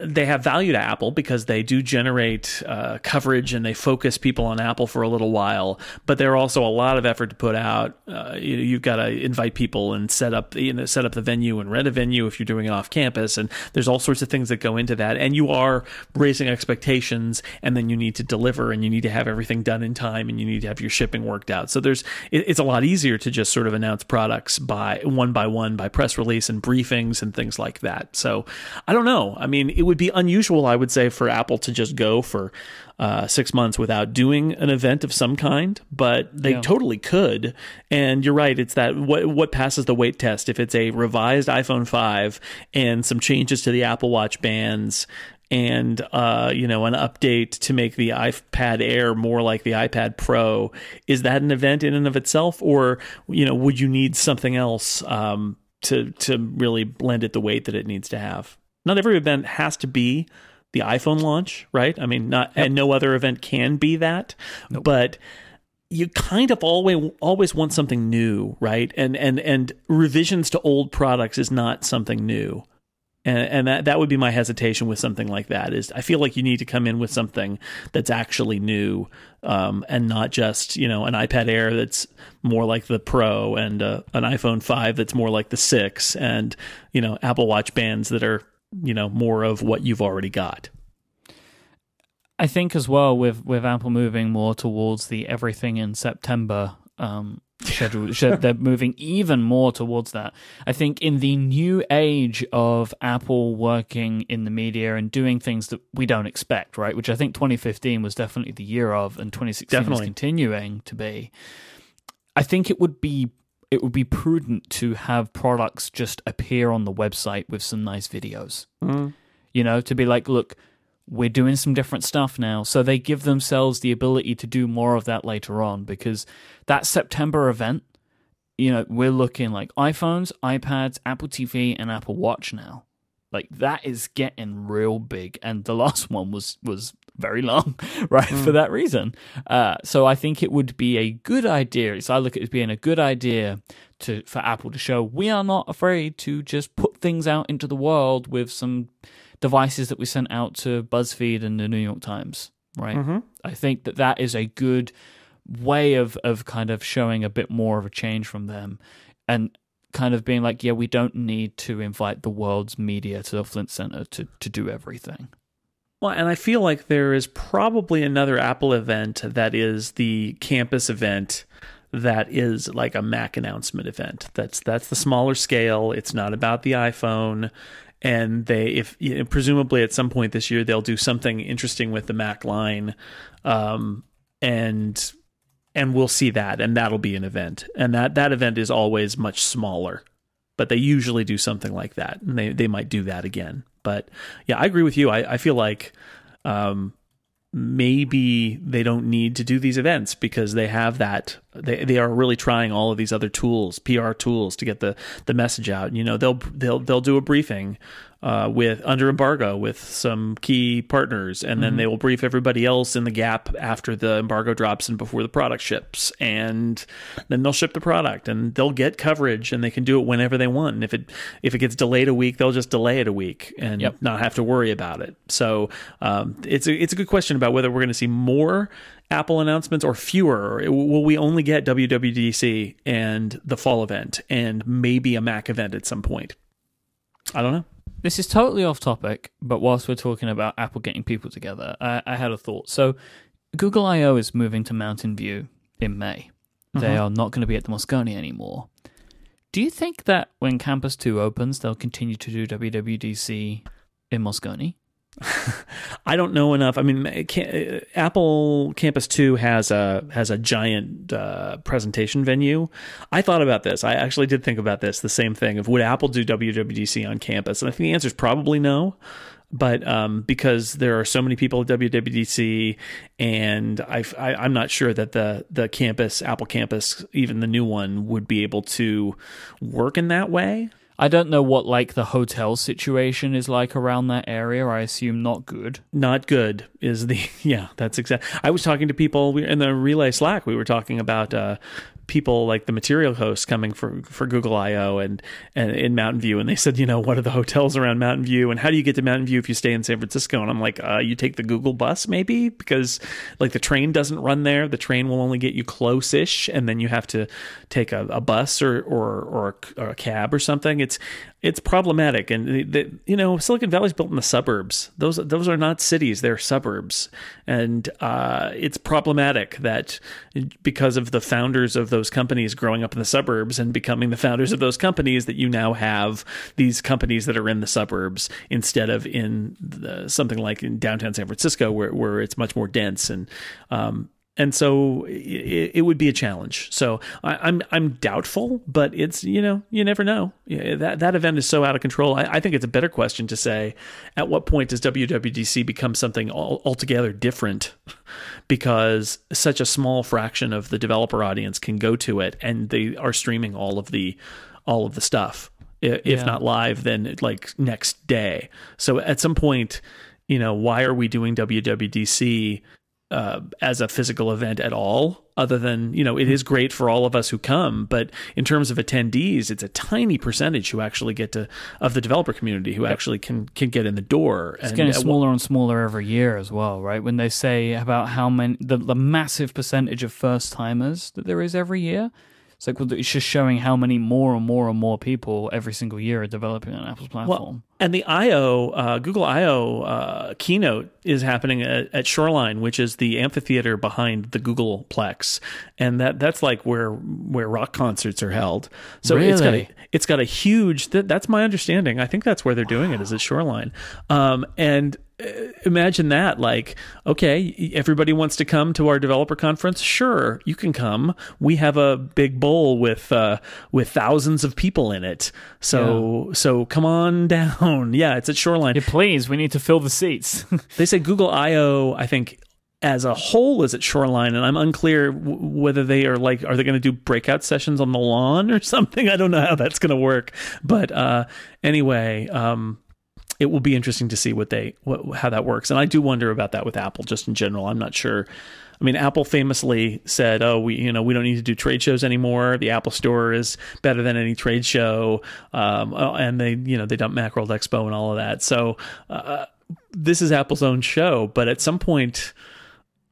they have value to Apple because they do generate uh, coverage and they focus people on Apple for a little while. But they're also a lot of effort to put out. Uh, you, have got to invite people and set up you know, set up the venue and rent a venue if you're doing it off campus. And there's all sorts of things that go into that. And you are raising expectations, and then you need to deliver, and you need to have everything done in time, and you need to have your shipping worked out. So there's it, it's a lot easier to just sort of announce products by one by one by press release and briefings and things like that. So I don't know. I mean, it would be unusual, I would say, for Apple to just go for uh, six months without doing an event of some kind, but they yeah. totally could. And you're right; it's that what what passes the weight test. If it's a revised iPhone five and some changes to the Apple Watch bands, and uh, you know an update to make the iPad Air more like the iPad Pro. Is that an event in and of itself, or you know would you need something else um, to to really lend it the weight that it needs to have? Not every event has to be the iPhone launch, right? I mean, not yep. and no other event can be that, nope. but you kind of always always want something new, right? And and and revisions to old products is not something new. And, and that that would be my hesitation with something like that is I feel like you need to come in with something that's actually new um, and not just you know an iPad Air that's more like the Pro and uh, an iPhone five that's more like the six and you know Apple Watch bands that are you know more of what you've already got. I think as well with with Apple moving more towards the everything in September um, schedule, they're moving even more towards that. I think in the new age of Apple working in the media and doing things that we don't expect, right? Which I think 2015 was definitely the year of, and 2016 definitely. is continuing to be. I think it would be it would be prudent to have products just appear on the website with some nice videos. Mm. You know, to be like, look, we're doing some different stuff now. So they give themselves the ability to do more of that later on because that September event, you know, we're looking like iPhones, iPads, Apple TV, and Apple Watch now. Like that is getting real big, and the last one was was very long, right? Mm. For that reason. Uh, so I think it would be a good idea. So I look at it as being a good idea to for Apple to show we are not afraid to just put things out into the world with some devices that we sent out to BuzzFeed and the New York Times, right? Mm-hmm. I think that that is a good way of of kind of showing a bit more of a change from them and kind of being like yeah we don't need to invite the world's media to the flint center to to do everything well, and I feel like there is probably another Apple event that is the campus event that is like a Mac announcement event. That's that's the smaller scale. It's not about the iPhone, and they if you know, presumably at some point this year they'll do something interesting with the Mac line, um, and and we'll see that, and that'll be an event, and that that event is always much smaller, but they usually do something like that, and they they might do that again. But yeah, I agree with you. I, I feel like um, maybe they don't need to do these events because they have that they they are really trying all of these other tools PR tools to get the the message out you know they'll they'll they'll do a briefing uh, with under embargo with some key partners, and then mm-hmm. they will brief everybody else in the gap after the embargo drops and before the product ships, and then they'll ship the product and they'll get coverage and they can do it whenever they want. And if it if it gets delayed a week, they'll just delay it a week and yep. not have to worry about it. So um, it's a it's a good question about whether we're going to see more Apple announcements or fewer? Will we only get WWDC and the fall event and maybe a Mac event at some point? I don't know. This is totally off topic, but whilst we're talking about Apple getting people together, I, I had a thought. So, Google I/O is moving to Mountain View in May. They uh-huh. are not going to be at the Moscone anymore. Do you think that when Campus 2 opens, they'll continue to do WWDC in Moscone? I don't know enough. I mean, Apple Campus Two has a has a giant uh, presentation venue. I thought about this. I actually did think about this. The same thing of would Apple do WWDC on campus? And I think the answer is probably no. But um, because there are so many people at WWDC, and I've, I, i am not sure that the the campus, Apple campus, even the new one, would be able to work in that way. I don't know what like the hotel situation is like around that area. I assume not good. not good is the yeah that's exact i was talking to people in the relay slack we were talking about uh people like the material hosts coming for for google io and and in mountain view and they said you know what are the hotels around mountain view and how do you get to mountain view if you stay in san francisco and i'm like uh you take the google bus maybe because like the train doesn't run there the train will only get you close-ish and then you have to take a, a bus or or or a, or a cab or something it's problematic. And the, the, you know silicon valley's built in the suburbs. Those those are not cities they're suburbs. And uh, it's problematic that because of the founders of those companies growing up in the suburbs and becoming the founders of those companies that you now have these companies that are in the suburbs instead of in the, something like in downtown san francisco where, where it's much more dense and um, and so it, it would be a challenge. So I, I'm I'm doubtful, but it's you know you never know. Yeah, That that event is so out of control. I, I think it's a better question to say, at what point does WWDC become something all, altogether different? Because such a small fraction of the developer audience can go to it, and they are streaming all of the all of the stuff. If Yeah. not live, then like next day. So at some point, you know, why are we doing WWDC uh, as a physical event at all, other than you know it is great for all of us who come, but in terms of attendees, it's a tiny percentage who actually get to of the developer community who actually can can get in the door. It's getting smaller and smaller every year as well, right? When they say about how many the, the massive percentage of first timers that there is every year, it's like well, it's just showing how many more and more and more people every single year are developing on Apple's platform. Well, And the I/O uh, Google I/O uh, keynote is happening at, at Shoreline, which is the amphitheater behind the Googleplex, and that that's like where where rock concerts are held. So it's got a, it's got a huge. That, that's my understanding. I think that's where they're doing it is at Shoreline. Um, and imagine that like okay everybody wants to come to our developer conference. Sure you can come. We have a big bowl with uh with thousands of people in it. So so come on down. Yeah it's at shoreline. Yeah, please, we need to fill the seats. they say google io i think as a whole is at shoreline and i'm unclear w- whether they are like are they going to do breakout sessions on the lawn or something? I don't know how that's going to work. But uh anyway um it will be interesting to see what they what, how that works and i do wonder about that with apple just in general i'm not sure I mean, Apple famously said, "Oh, we, you know, we don't need to do trade shows anymore. The Apple Store is better than any trade show." Um, oh, and they, you know, they dumped Macworld Expo and all of that. So, uh, this is Apple's own show, but at some point,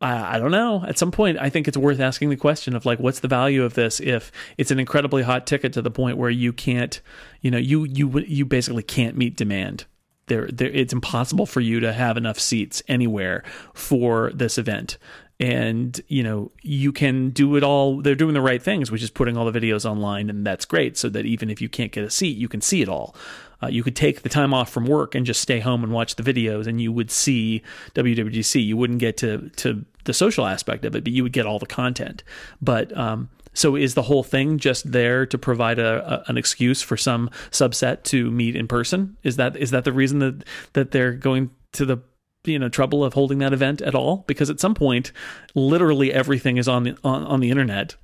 I, I don't know. At some point, I think it's worth asking the question of like, what's the value of this if it's an incredibly hot ticket to the point where you can't, you know, you you you basically can't meet demand. There, there, it's impossible for you to have enough seats anywhere for this event. And you know you can do it all. They're doing the right things, which is putting all the videos online, and that's great. So that even if you can't get a seat, you can see it all. Uh, you could take the time off from work and just stay home and watch the videos, and you would see WWDC. You wouldn't get to to the social aspect of it, but you would get all the content. But um, so is the whole thing just there to provide a, a an excuse for some subset to meet in person? Is that is that the reason that that they're going to the you know trouble of holding that event at all? Because at some point, literally everything is on the on, on the internet.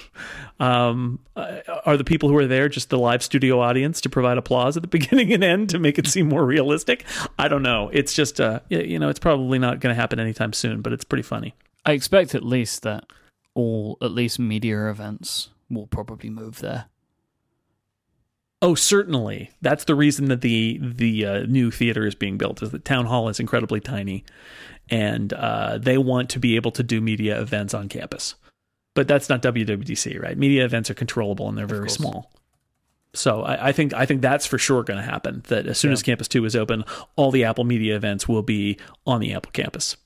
um, uh, are the people who are there just the live studio audience to provide applause at the beginning and end to make it seem more realistic? I don't know. It's just uh, you know, it's probably not going to happen anytime soon, but it's pretty funny. I expect at least that all at least media events will probably move there. Oh, certainly. That's the reason that the the uh, new theater is being built. Is that town hall is incredibly tiny, and uh, they want to be able to do media events on campus. But that's not WWDC, right? Media events are controllable and they're very small. So I, I think I think that's for sure going to happen. That as soon as Campus Two is open, all the Apple Media events will be on the Apple campus.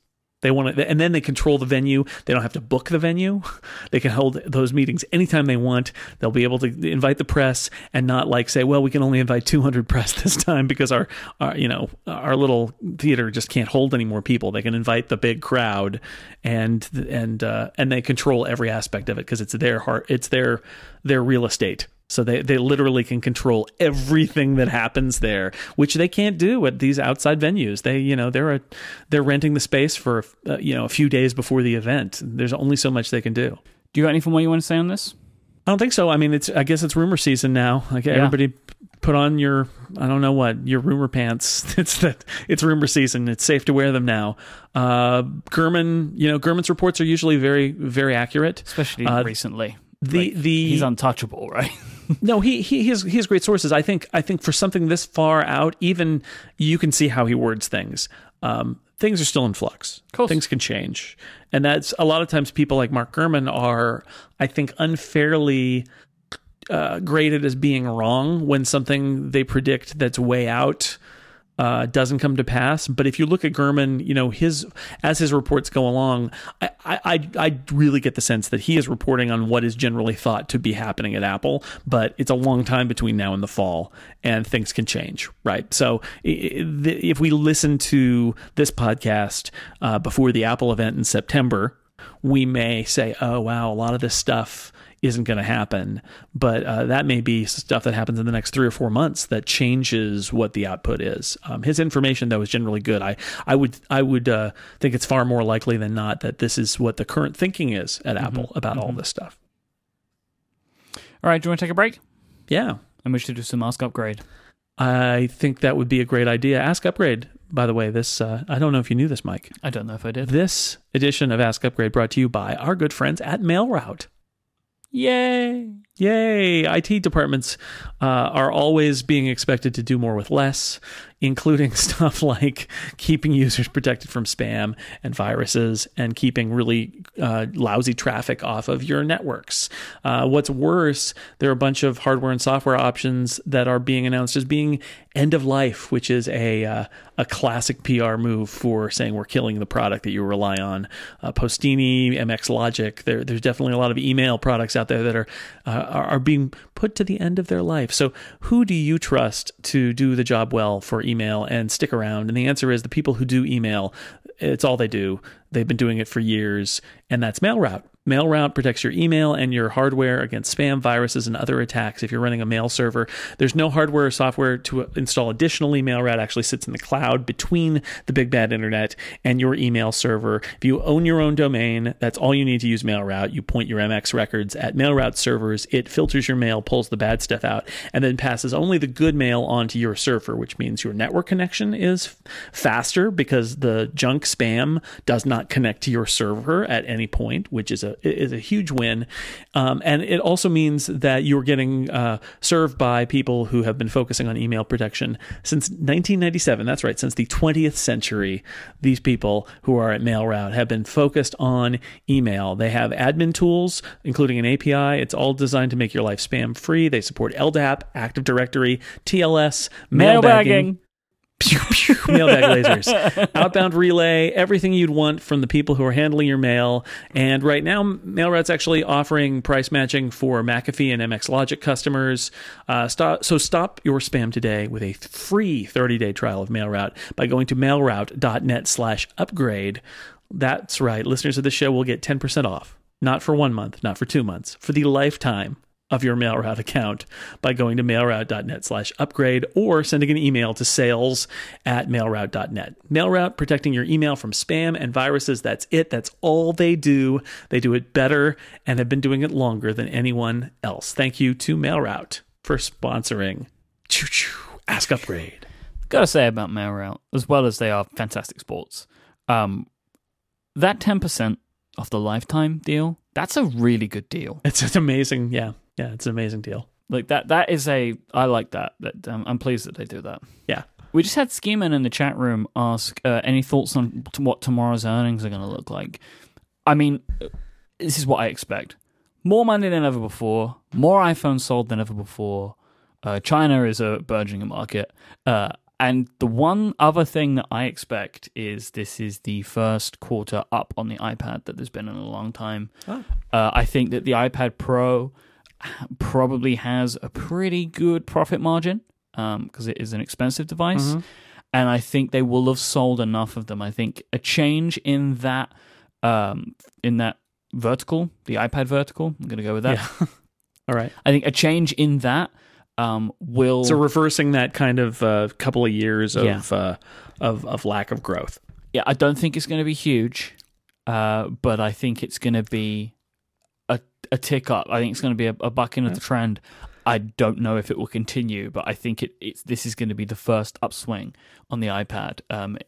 They want to, and then they control the venue. They don't have to book the venue. They can hold those meetings anytime they want. They'll be able to invite the press and not like say, well, we can only invite 200 press this time because our, our you know, our little theater just can't hold any more people. They can invite the big crowd, and and uh, and they control every aspect of it because it's their heart, it's their their real estate. So they, they literally can control everything that happens there, which they can't do at these outside venues. They, you know, they're a, they're renting the space for uh, you know a few days before the event. There's only so much they can do. Do you got anything more you want to say on this? I don't think so. I mean, it's I guess it's rumor season now. Like everybody put on your I don't know what your rumor pants. It's that it's rumor season. It's safe to wear them now. Uh, Gurman, you know, Gurman's reports are usually very very accurate. especially Uh, recently. The Like, the he's untouchable, right? no, he he has he has great sources. I think I think for something this far out, even you can see how he words things. Um, things are still in flux. Things can change, and that's a lot of times people like Mark Gurman are, I think, unfairly uh, graded as being wrong when something they predict that's way out uh, doesn't come to pass. But if you look at Gurman, you know his as his reports go along, I, I I really get the sense that he is reporting on what is generally thought to be happening at Apple. But it's a long time between now and the fall, and things can change, right? So if we listen to this podcast uh, before the Apple event in September, we may say, "Oh wow, a lot of this stuff." Isn't going to happen, but uh, that may be stuff that happens in the next three or four months that changes what the output is. Um, his information, though, is generally good. I, I would, I would uh, think it's far more likely than not that this is what the current thinking is at Apple about all this stuff. All right, do you want to take a break? Yeah, And we should do some Ask Upgrade. I think that would be a great idea. Ask Upgrade, by the way. This uh, I don't know if you knew this, Myke. I don't know if I did. This edition of Ask Upgrade brought to you by our good friends at MailRoute. Yay! Yay! IT departments uh, are always being expected to do more with less, including stuff like keeping users protected from spam and viruses and keeping really uh, lousy traffic off of your networks. Uh, what's worse, there are a bunch of hardware and software options that are being announced as being end of life, which is a uh, a classic PR move for saying we're killing the product that you rely on. Uh, Postini, MX Logic, there, there's definitely a lot of email products out there that are, uh, are are being put to the end of their life. So, who do you trust to do the job well for email and stick around? And the answer is the people who do email. It's all they do. They've been doing it for years, and that's MailRoute. MailRoute protects your email and your hardware against spam, viruses, and other attacks. If you're running a mail server, there's no hardware or software to install additionally. MailRoute actually sits in the cloud between the big bad internet and your email server. If you own your own domain, that's all you need to use MailRoute. You point your MX records at MailRoute servers. It filters your mail, pulls the bad stuff out, and then passes only the good mail onto your server, which means your network connection is faster because the junk spam does not connect to your server at any point, which is a is a huge win. Um, and it also means that you're getting uh, served by people who have been focusing on email protection since 1997. That's right, since the 20th century. These people who are at MailRoute have been focused on email. They have admin tools, including an API. It's all designed to make your life spam free. They support LDAP, Active Directory, TLS, mailbagging. Mailbagging. Pew, pew, mailbag lasers, outbound relay, everything you'd want from the people who are handling your mail. And right now, MailRoute's actually offering price matching for McAfee and MX Logic customers. Uh, stop, so stop your spam today with a free 30-day trial of MailRoute by going to mailroute.net slash upgrade. That's right. Listeners of the show will get 10% off. Not for one month, not for two months, for the lifetime of your MailRoute account by going to mailroute.net slash upgrade or sending an email to sales at mailroute.net. MailRoute, protecting your email from spam and viruses. That's it. That's all they do. They do it better and have been doing it longer than anyone else. Thank you to MailRoute for sponsoring Choo Choo Ask Upgrade. Gotta say about MailRoute, as well as they are fantastic sports, um, that 10% off the lifetime deal, that's a really good deal. It's an amazing, yeah, yeah, it's an amazing deal. Like that, that is a, I like that. That um, I'm pleased that they do that. Yeah. We just had Scheman in the chat room ask uh, any thoughts on t- what tomorrow's earnings are going to look like. I mean, this is what I expect: more money than ever before, more iPhones sold than ever before. Uh, China is a burgeoning market, uh, and the one other thing that I expect is this is the first quarter up on the iPad that there's been in a long time. Oh. Uh, I think that the iPad Pro probably has a pretty good profit margin because it is an expensive device. And I think they will have sold enough of them. I think a change in that um, in that vertical, the iPad vertical, I'm going to go with that. Yeah. All right. I think a change in that um, will So reversing that kind of uh, couple of years of Yeah. uh, of of lack of growth. yeah, I don't think it's going to be huge, uh, but I think it's going to be a tick up. I think it's going to be a, a buck into the trend. I don't know if it will continue, but I think it, it's this is going to be the first upswing on the iPad. Um,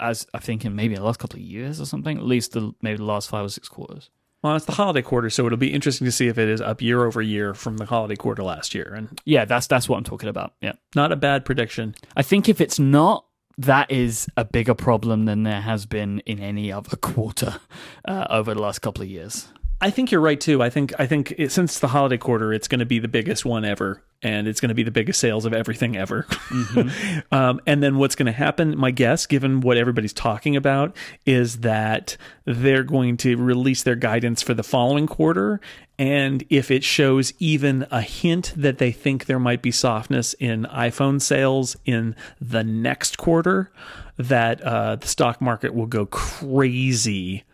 as I think in maybe the last couple of years or something, at least the maybe the last five or six quarters. Well, it's the holiday quarter, so it'll be interesting to see if it is up year over year from the holiday quarter last year. And Yeah, that's that's what I'm talking about. Yeah, not a bad prediction. I think if it's not, that is a bigger problem than there has been in any other quarter uh, over the last couple of years. I think you're right too. I think I think it, since the holiday quarter, it's going to be the biggest one ever, and it's going to be the biggest sales of everything ever. Mm-hmm. um, and then what's going to happen? My guess, given what everybody's talking about, is that they're going to release their guidance for the following quarter, and if it shows even a hint that they think there might be softness in iPhone sales in the next quarter, that uh, the stock market will go crazy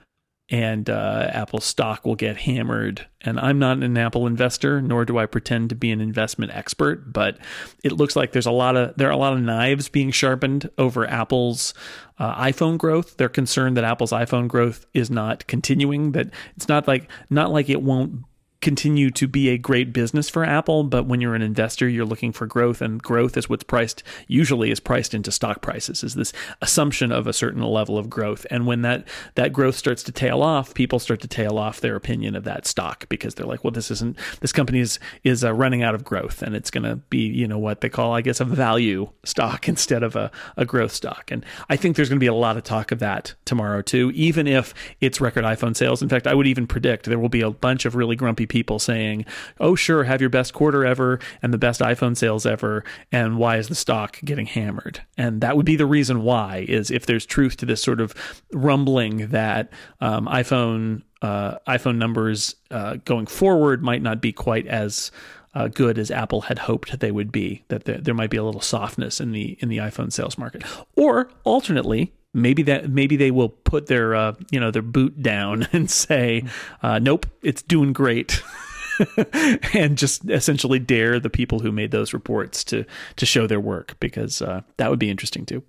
and uh, Apple stock will get hammered. And I'm not an Apple investor, nor do I pretend to be an investment expert. But it looks like there's a lot of there are a lot of knives being sharpened over Apple's uh, iPhone growth. They're concerned that Apple's iPhone growth is not continuing. That it's not like not like it won't continue to be a great business for Apple, but when you're an investor, you're looking for growth, and growth is what's priced usually is priced into stock prices. Is this assumption of a certain level of growth, and when that that growth starts to tail off, people start to tail off their opinion of that stock because they're like, well, this isn't this company is is uh, running out of growth, and it's going to be you know what they call I guess a value stock instead of a, a growth stock, and I think there's going to be a lot of talk of that tomorrow too, even if it's record iPhone sales. In fact, I would even predict there will be a bunch of really grumpy people saying, "Oh, sure, have your best quarter ever and the best iPhone sales ever." And why is the stock getting hammered? And that would be the reason why is if there's truth to this sort of rumbling that um, iPhone uh, iPhone numbers uh, going forward might not be quite as uh, good as Apple had hoped they would be. That there, there might be a little softness in the in the iPhone sales market, or alternately, maybe that maybe they will put their uh, you know their boot down and say, uh, nope, it's doing great. and just essentially dare the people who made those reports to to show their work because uh, that would be interesting too.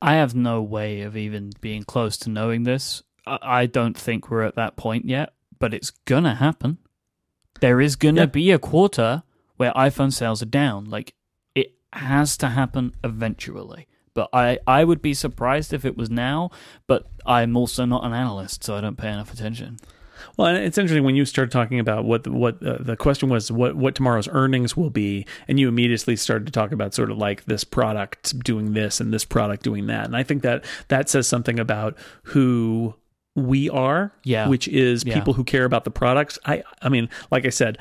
I have no way of even being close to knowing this. I, I don't think we're at that point yet, but it's gonna happen. There is gonna be a quarter where iPhone sales are down. Like it has to happen eventually. But I, I would be surprised if it was now, but I'm also not an analyst, so I don't pay enough attention. Well, it's interesting when you started talking about what what uh, the question was what what tomorrow's earnings will be, and you immediately started to talk about sort of like this product doing this and this product doing that, and I think that that says something about who we are, yeah. which is Yeah. people who care about the products. I I mean, like I said,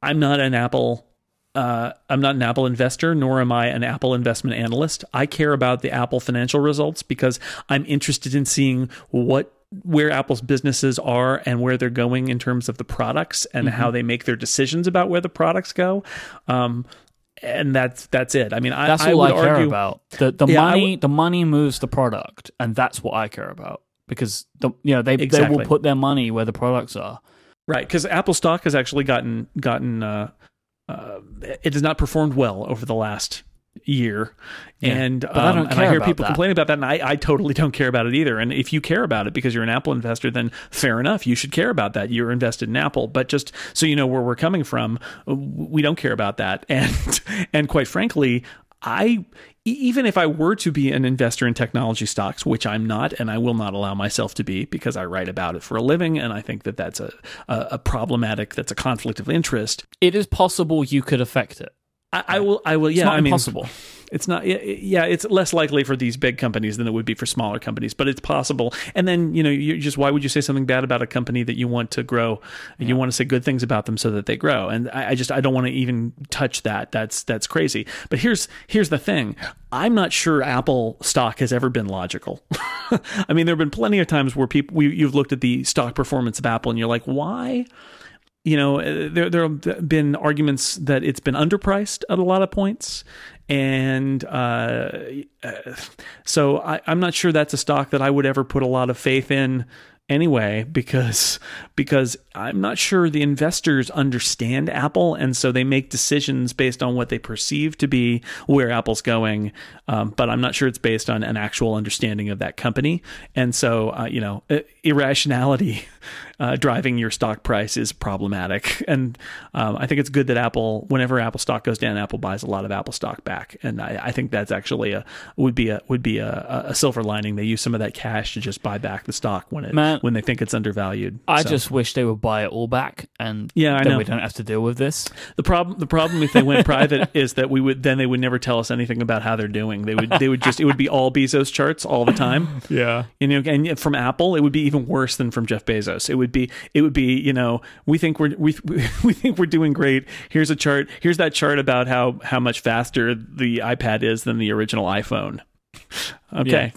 I'm not an Apple. Uh, I'm not an Apple investor, nor am I an Apple investment analyst. I care about the Apple financial results because I'm interested in seeing what where Apple's businesses are and where they're going in terms of the products and Mm-hmm. how they make their decisions about where the products go. Um, and that's that's it. I mean, I, That's I all I, care argue, about. The the Yeah, money the money moves the product, and that's what I care about because the you know they they will put their money where the products are. Right, because Apple stock has actually gotten gotten uh, uh, it has not performed well over the last year, Yeah, and I um, don't and I hear people that. complaining about that, and I, I totally don't care about it either. And if you care about it because you're an Apple investor, then fair enough, you should care about that. You're invested in Apple, but just so you know where we're coming from, we don't care about that, and and quite frankly, I even if I were to be an investor in technology stocks, which I'm not, and I will not allow myself to be because I write about it for a living, and I think that that's a a, a problematic, that's a conflict of interest. It is possible you could affect it. I, I will, I will, yeah, It's not I mean, impossible. It's not, yeah, yeah, it's less likely for these big companies than it would be for smaller companies, but it's possible. And then, you know, you just, why would you say something bad about a company that you want to grow? You want to say good things about them so that they grow. And I, I just, I don't want to even touch that. That's, that's crazy. But here's, here's the thing. I'm not sure Apple stock has ever been logical. I mean, there have been plenty of times where people, we, you've looked at the stock performance of Apple and you're like, why? You know, uh, there there have been arguments that it's been underpriced at a lot of points, and uh, uh, so I, I'm not sure that's a stock that I would ever put a lot of faith in anyway because because I'm not sure the investors understand Apple and so they make decisions based on what they perceive to be where Apple's going um, but I'm not sure it's based on an actual understanding of that company. And so uh, you know irrationality uh, driving your stock price is problematic. And um, I think it's good that Apple whenever Apple stock goes down Apple buys a lot of Apple stock back. And I, I think that's actually a would be a would be a, a silver lining. They use some of that cash to just buy back the stock when it when they think it's undervalued. I So, just wish they would buy it all back, and Yeah, I then know. we don't have to deal with this. the problem. The problem if they went private is that we would then they would never tell us anything about how they're doing. They would they would just it would be all Bezos charts all the time. Yeah, You know, and from Apple, it would be even worse than from Jeff Bezos. It would be, it would be, you know, we think we're we we think we're doing great. Here's a chart. Here's that chart about how how much faster the iPad is than the original iPhone. Okay.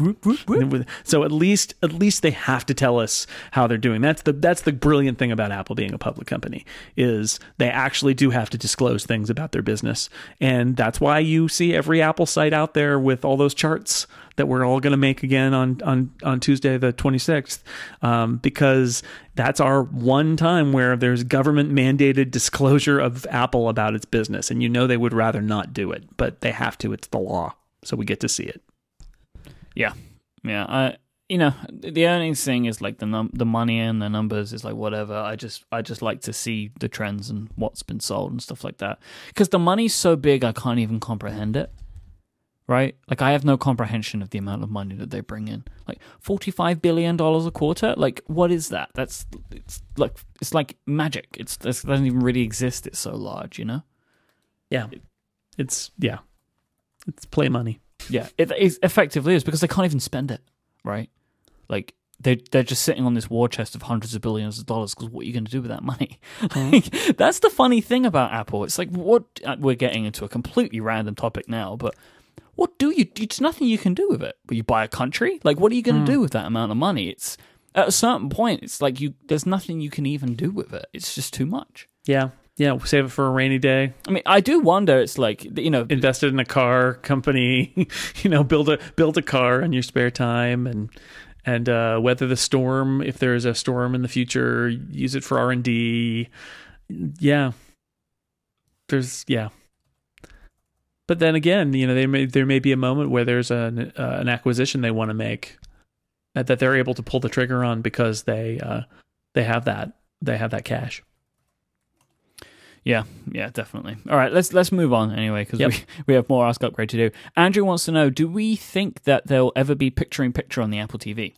So at least at least they have to tell us how they're doing. That's the that's the brilliant thing about Apple being a public company is they actually do have to disclose things about their business. And that's why you see every Apple site out there with all those charts that we're all going to make again on on on Tuesday the 26th um, because that's our one time where there's government mandated disclosure of Apple about its business and you know they would rather not do it but they have to it's the law so we get to see it yeah, yeah. I, you know, the earnings thing is like the num- the money and the numbers is like whatever. I just I just like to see the trends and what's been sold and stuff like that because the money's so big I can't even comprehend it. Right? Like I have no comprehension of the amount of money that they bring in. Like forty five billion dollars a quarter. Like what is that? That's it's like it's like magic. It's it doesn't even really exist. It's so large, you know. Yeah. It's yeah. It's play money. Yeah, it, it effectively is because they can't even spend it, right? Like they they're just sitting on this war chest of hundreds of billions of dollars. Because what are you going to do with that money? like, that's the funny thing about Apple. It's like what uh, we're getting into a completely random topic now, but what do you? It's nothing you can do with it. But you buy a country. Like what are you going to do with that amount of money? It's at a certain point, it's like you. There's nothing you can even do with it. It's just too much. Yeah. Yeah, save it for a rainy day. I mean, I do wonder. It's like you know, Invested in a car company, you know, build a build a car in your spare time and and uh, weather the storm if there is a storm in the future. Use it for R and D. Yeah, there's yeah. But then again, you know, they may, there may be a moment where there's an uh, an acquisition they want to make that that they're able to pull the trigger on because they uh, they have that they have that cash. Yeah, yeah, definitely. All right, let's let's move on anyway because Yep. we we have more Ask Upgrade to do. Andrew wants to know: Do we think that there'll ever be picture in picture on the Apple TV?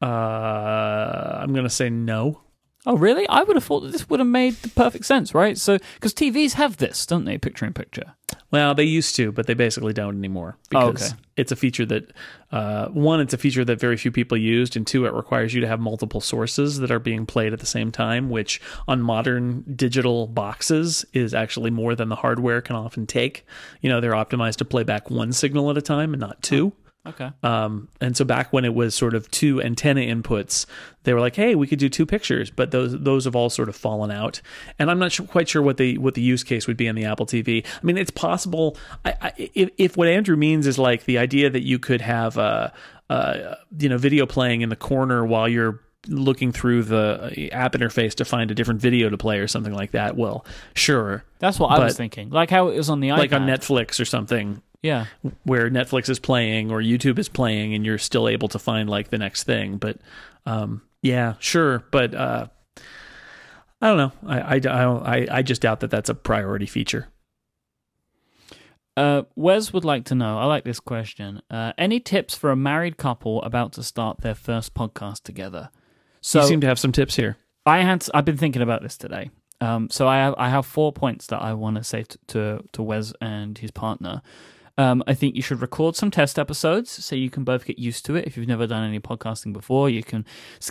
Uh, I'm gonna say no. Oh, really? I would have thought that this would have made the perfect sense, right? So, because TVs have this, don't they? Picture in picture. Well, they used to, but they basically don't anymore Oh, because okay. it's a feature that uh, one, it's a feature that very few people used, and two, it requires you to have multiple sources that are being played at the same time, which on modern digital boxes is actually more than the hardware can often take. You know, they're optimized to play back one signal at a time and not two. Okay. Um, and so back when it was sort of two antenna inputs, they were like, "Hey, we could do two pictures," but those those have all sort of fallen out. And I'm not su quite sure what the what the use case would be on the Apple TV. I mean, it's possible. I, I, if, if what Andrew means is like the idea that you could have a, a you know video playing in the corner while you're looking through the app interface to find a different video to play or something like that. Well, sure, That's what I was thinking. Like how it was on the iPad. like on Netflix or something Yeah. where Netflix is playing or YouTube is playing and you're still able to find like the next thing. But um, yeah, sure. But uh, I don't know. I, I, I, I, I just doubt that that's a priority feature. Uh, Wes would like to know. I like this question. Uh, any tips for a married couple about to start their first podcast together? So you seem to have some tips here. I had I've been thinking about this today. Um, so I have I have four points that I want to say to, to to Wes and his partner. Um, I think you should record some test episodes so you can both get used to it. If you've never done any podcasting before, you can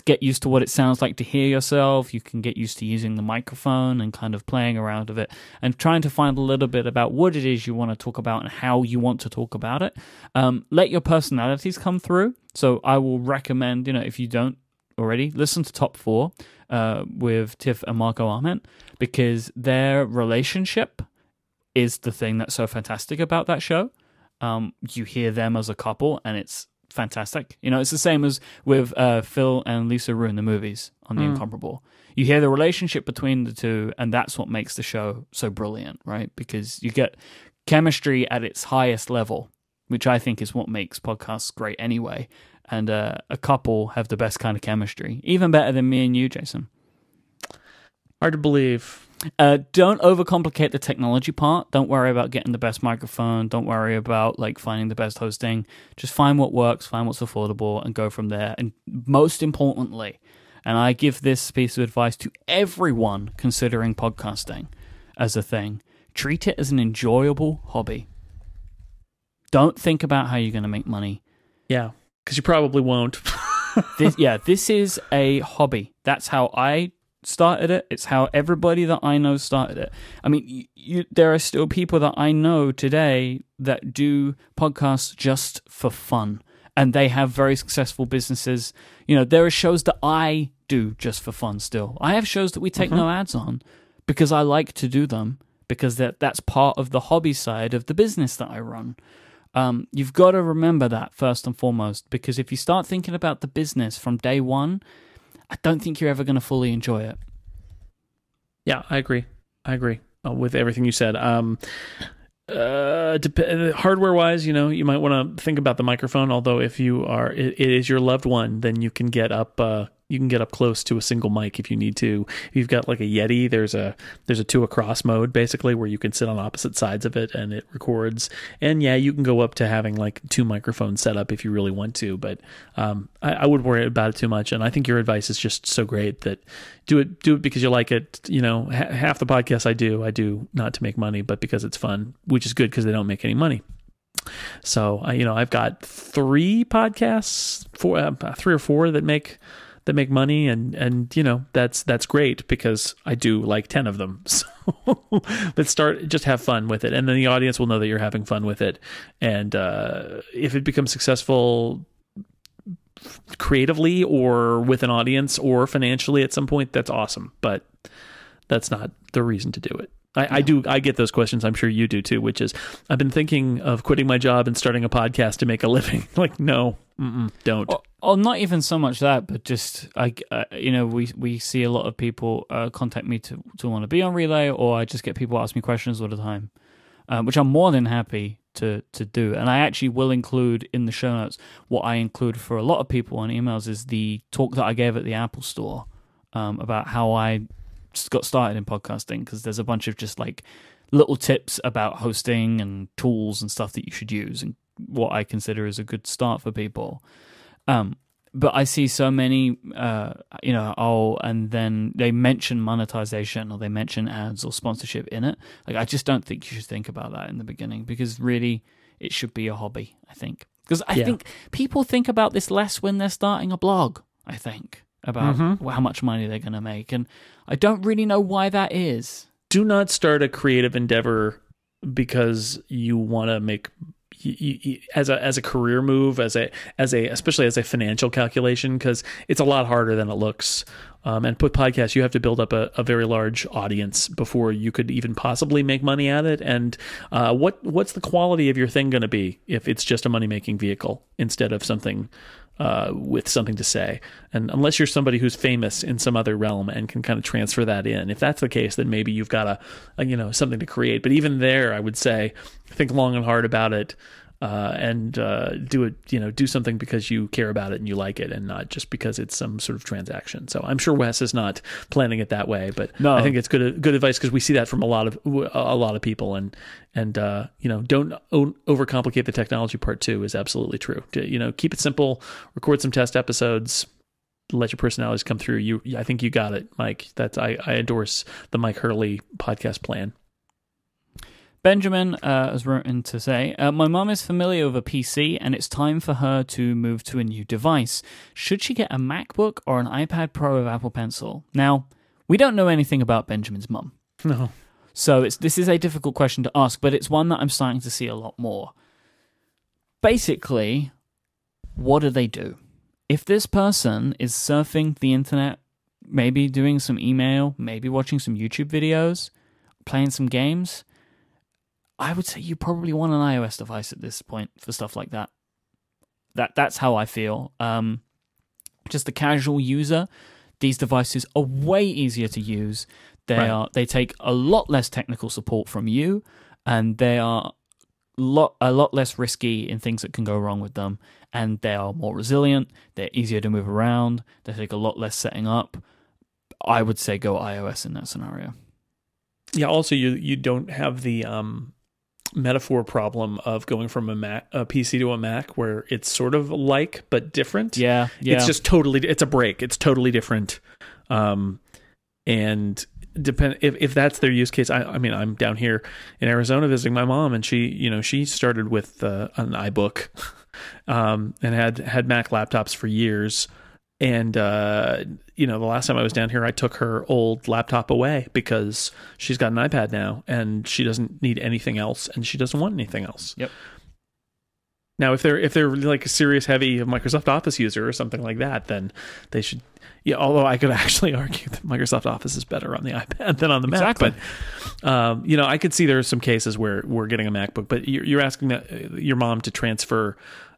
get used to what it sounds like to hear yourself. You can get used to using the microphone and kind of playing around with it and trying to find a little bit about what it is you want to talk about and how you want to talk about it. Um, let your personalities come through. So I will recommend, you know, if you don't already, listen to Top Four uh, with Tiff and Marco Arment because their relationship is the thing that's so fantastic about that show. Um, you hear them as a couple, and it's fantastic. You know, it's the same as with uh, Phil and Lisa Ruin the movies on The Incomparable. You hear the relationship between the two, and that's what makes the show so brilliant, right? Because you get chemistry at its highest level, which I think is what makes podcasts great anyway. And uh, a couple have the best kind of chemistry, even better than me and you, Jason. Hard to believe. Uh, don't overcomplicate the technology part. Don't worry about getting the best microphone. Don't worry about like finding the best hosting. Just find what works, find what's affordable, and go from there. And most importantly, and I give this piece of advice to everyone considering podcasting as a thing: treat it as an enjoyable hobby. Don't think about how you're going to make money. Yeah, because you probably won't. this, yeah, this is a hobby. That's how I started it. It's how everybody that I know started it. I mean, you, you, there are still people that I know today that do podcasts just for fun, and they have very successful businesses. You know, there are shows that I do just for fun. Still, I have shows that we take no ads on because I like to do them because that that's part of the hobby side of the business that I run. Um, you've got to remember that first and foremost, because if you start thinking about the business from day one, I don't think you're ever going to fully enjoy it. Yeah, I agree. I agree uh, with everything you said. Um, uh, dep- hardware wise, you know, you might want to think about the microphone. Although, if you are, it, it is your loved one, then you can get up. Uh, you can get up close to a single mic if you need to. If you've got like a Yeti, there's a there's a two across mode basically where you can sit on opposite sides of it and it records. And yeah, you can go up to having like two microphones set up if you really want to. But um, I, I would worry about it too much. And I think your advice is just so great that do it do it because you like it. You know, ha- half the podcasts I do, I do not to make money, but because it's fun, which is good because they don't make any money. So uh, you know, I've got three podcasts, four, uh, three or four that make that make money and and you know that's that's great because I do like 10 of them. So but start just have fun with it. And then the audience will know that you're having fun with it. And uh, if it becomes successful creatively or with an audience or financially at some point that's awesome. But that's not the reason to do it I, I, do. I get those questions. I'm sure you do too. Which is, I've been thinking of quitting my job and starting a podcast to make a living. like, no, don't. Or, or, not even so much that, but just I, uh, you know, we we see a lot of people uh, contact me to to want to be on Relay, or I just get people ask me questions all the time, uh, which I'm more than happy to to do. And I actually will include in the show notes what I include for a lot of people on emails is the talk that I gave at the Apple Store um, about how I got started in podcasting because there's a bunch of just like little tips about hosting and tools and stuff that you should use and what I consider is a good start for people. Um, but I see so many, uh, you know, oh, and then they mention monetization or they mention ads or sponsorship in it. Like, I just don't think you should think about that in the beginning because really it should be a hobby, I think. Because I yeah. think people think about this less when they're starting a blog, I think about mm-hmm. how much money they're going to make. And I don't really know why that is. Do not start a creative endeavor because you want to make you, you, as a as a career move as a as a especially as a financial calculation because it's a lot harder than it looks um, and put podcasts you have to build up a, a, very large audience before you could even possibly make money at it and uh, what what's the quality of your thing going to be if it's just a money making vehicle instead of something uh, with something to say. And unless you're somebody who's famous in some other realm and can kind of transfer that in, if that's the case, then maybe you've got a, a you know something to create. But even there, I would say think long and hard about it uh, and uh, do it, you know, do something because you care about it and you like it, and not just because it's some sort of transaction. So I'm sure Wes is not planning it that way, but no. I think it's good good advice because we see that from a lot of a lot of people, and and uh, you know, don't overcomplicate the technology part too is absolutely true. You know, keep it simple, record some test episodes, let your personalities come through. You, I think you got it, Myke. That's I, I endorse the Myke Hurley podcast plan. Benjamin uh, has written to say, uh, My mum is familiar with a PC and it's time for her to move to a new device. Should she get a MacBook or an iPad Pro with Apple Pencil? Now, we don't know anything about Benjamin's mum. No. So it's, this is a difficult question to ask, but it's one that I'm starting to see a lot more. Basically, what do they do? If this person is surfing the internet, maybe doing some email, maybe watching some YouTube videos, playing some games, I would say you probably want an iOS device at this point for stuff like that. That that's how I feel. Um, just the casual user, these devices are way easier to use. They Right. are they take a lot less technical support from you, and they are lot a lot less risky in things that can go wrong with them. And they are more resilient. They're easier to move around. They take a lot less setting up. I would say go iOS in that scenario. Yeah. Also, you you don't have the um, metaphor problem of going from a Mac a PC to a Mac, where it's sort of like but different. Yeah, yeah. It's just totally. It's a break. It's totally different. Um, and depend if if that's their use case. I, I mean, I'm down here in Arizona visiting my mom, and she, you know, she started with uh, an iBook, um, and had had Mac laptops for years. And uh, you know, the last time I was down here, I took her old laptop away because she's got an iPad now, and she doesn't need anything else, and she doesn't want anything else. Yep. Now, if they're if they're like a serious heavy Microsoft Office user or something like that, then they should. Yeah, although I could actually argue that Microsoft Office is better on the iPad than on the Mac, Exactly. but um, you know, I could see there are some cases where we're getting a MacBook, but you're, you're asking that, uh, your mom to transfer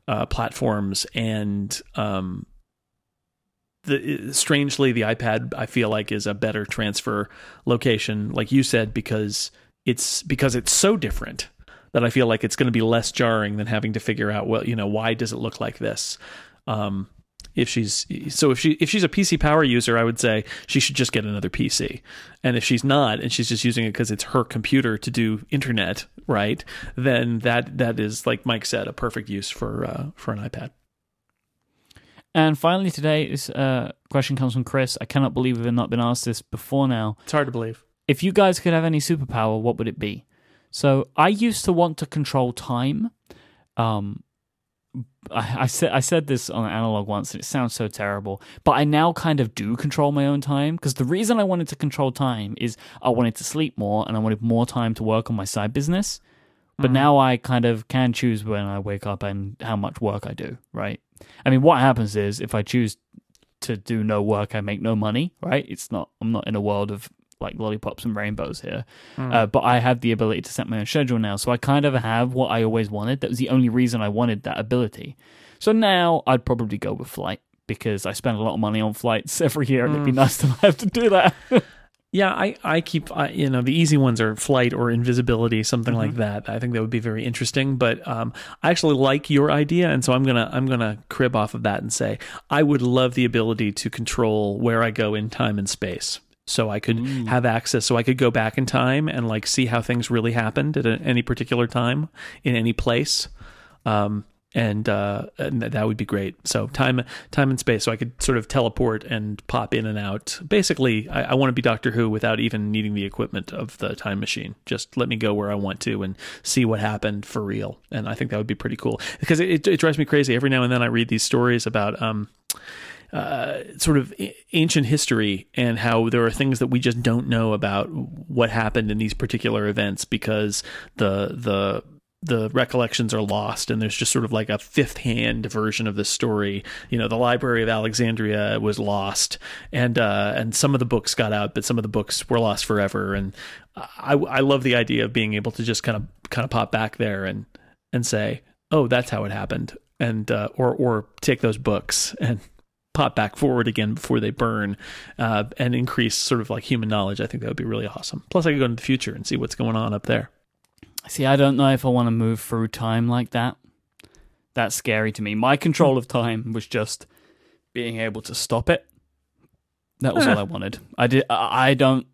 uh, platforms, and um, the strangely, the iPad I feel like is a better transfer location, like you said, because it's because it's so different that I feel like it's going to be less jarring than having to figure out well, you know, why does it look like this? Um, if she's so if she if she's a PC power user, I would say she should just get another PC. And if she's not, and she's just using it because it's her computer to do internet, right? Then that that is like Myke said, a perfect use for uh, for an iPad. And finally, today, this uh, question comes from Chris. I cannot believe we've not been asked this before now. It's hard to believe. If you guys could have any superpower, what would it be? So I used to want to control time. Um, I, I said I said this on analog once, and it sounds so terrible. But I now kind of do control my own time because the reason I wanted to control time is I wanted to sleep more and I wanted more time to work on my side business. But now I kind of can choose when I wake up and how much work I do. Right? I mean, what happens is if I choose to do no work, I make no money. Right? It's not. I'm not in a world of like lollipops and rainbows here. Uh, but I have the ability to set my own schedule now. So I kind of have what I always wanted. That was the only reason I wanted that ability. So now I'd probably go with flight because I spend a lot of money on flights every year and it'd be nice to not have to do that. Yeah, I, I keep I, you know the easy ones are flight or invisibility, something like that. I think that would be very interesting. But um, I actually like your idea, and so I'm gonna I'm gonna crib off of that and say I would love the ability to control where I go in time and space. So I could have access, so I could go back in time and like see how things really happened at a, any particular time in any place. Um, and, uh, and that- would be great. So time, time and space. So I could sort of teleport and pop in and out. Basically, I, I want to be Doctor Who without even needing the equipment of the time machine. Just let me go where I want to and see what happened for real. And I think that would be pretty cool because it, it, it drives me crazy every now and then. I read these stories about, um, uh, sort of ancient history and how there are things that we just don't know about what happened in these particular events because the the the recollections are lost and there's just sort of like a fifth hand version of the story you know the library of alexandria was lost and uh and some of the books got out but some of the books were lost forever and i i love the idea of being able to just kind of kind of pop back there and and say oh that's how it happened and uh or or take those books and pop back forward again before they burn uh, and increase sort of like human knowledge. I think that would be really awesome. Plus, I could go into the future and see what's going on up there. See, I don't know if I want to move through time like that. That's scary to me. My control of time was just being able to stop it. That was all I wanted. I did. I I don't.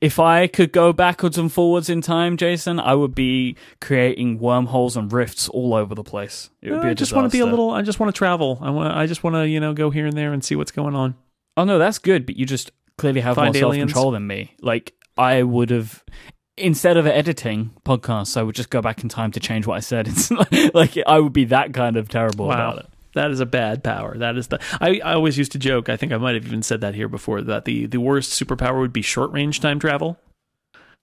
If I could go backwards and forwards in time, Jason, I would be creating wormholes and rifts all over the place. It would be uh, I a just want to be a little. I just want to travel. I want. I just want to you know go here and there and see what's going on. Oh no, that's good, but you just clearly have Find more self control than me. Like I would have instead of editing podcasts, I would just go back in time to change what I said. It's like, like I would be that kind of terrible Wow. about it. That is a bad power. That is the. I, I always used to joke. I think I might have even said that here before. That the the worst superpower would be short range time travel,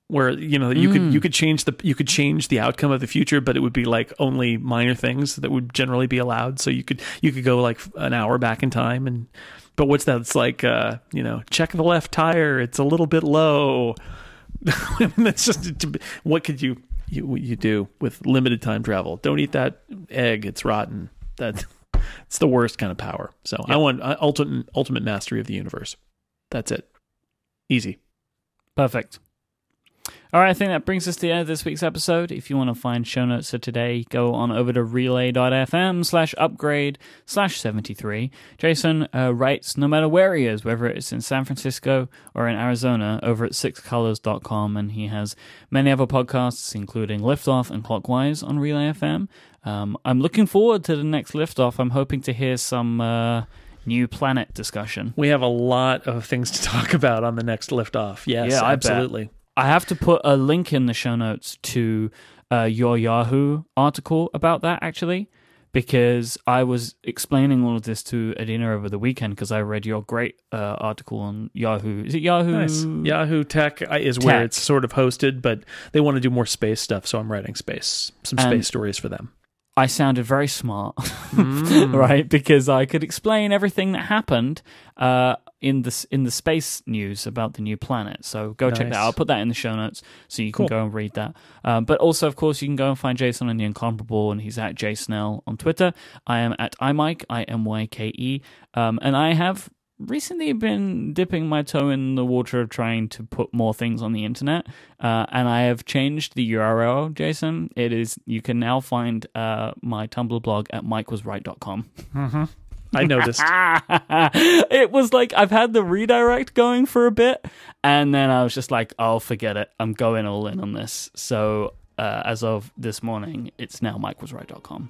where you know you Mm. could you could change the you could change the outcome of the future, but it would be like only minor things that would generally be allowed. So you could you could go like an hour back in time and. But what's that? It's like uh, you know, check the left tire. It's a little bit low. I mean, that's just what could you you you do with limited time travel. Don't eat that egg; it's rotten. That it's the worst kind of power. So I want uh, ultimate ultimate mastery of the universe. That's it. Easy. Perfect. All right, I think that brings us to the end of this week's episode. If you want to find show notes for today, go on over to relay.fm slash upgrade slash 73. Jason uh, writes, no matter where he is, whether it's in San Francisco or in Arizona, over at sixcolors.com, and he has many other podcasts, including Liftoff and Clockwise on Relay FM. Um, I'm looking forward to the next Liftoff. I'm hoping to hear some... Uh, new planet discussion. We have a lot of things to talk about on the next liftoff. Yes, Yeah, absolutely. I have to put a link in the show notes to uh, your Yahoo article about that actually, because I was explaining all of this to Adina over the weekend because I read your great uh, article on Yahoo. Is it Yahoo? Nice. Yahoo Tech uh, is where it's sort of hosted, but they want to do more space stuff, so I'm writing space, some space And- stories for them. I sounded very smart, Mm. right? Because I could explain everything that happened uh, in the in the space news about the new planet. So go check that out. I'll put that in the show notes so you can Cool. go and read that. Um, but also, of course, you can go and find Jason on the Incomparable, and he's at jsnell on Twitter. I am at imyke, i m y k e, um, and I have recently been dipping my toe in the water of trying to put more things on the internet uh, and i have changed the url jason it is you can now find uh, my tumblr blog at mikewasright.com I noticed. it was like i've had the redirect going for a bit and then i was just like "I'll oh forget it i'm going all in on this so uh, as of this morning it's now mikewasright.com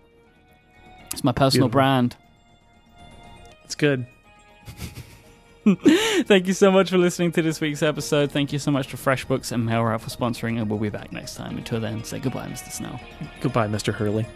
it's my personal Beautiful. brand It's good. Thank you so much for listening to this week's episode. Thank you so much to FreshBooks and MailRoute for sponsoring, and we'll be back next time. Until then, say goodbye, Mr. Snell. Goodbye, Mr. Hurley.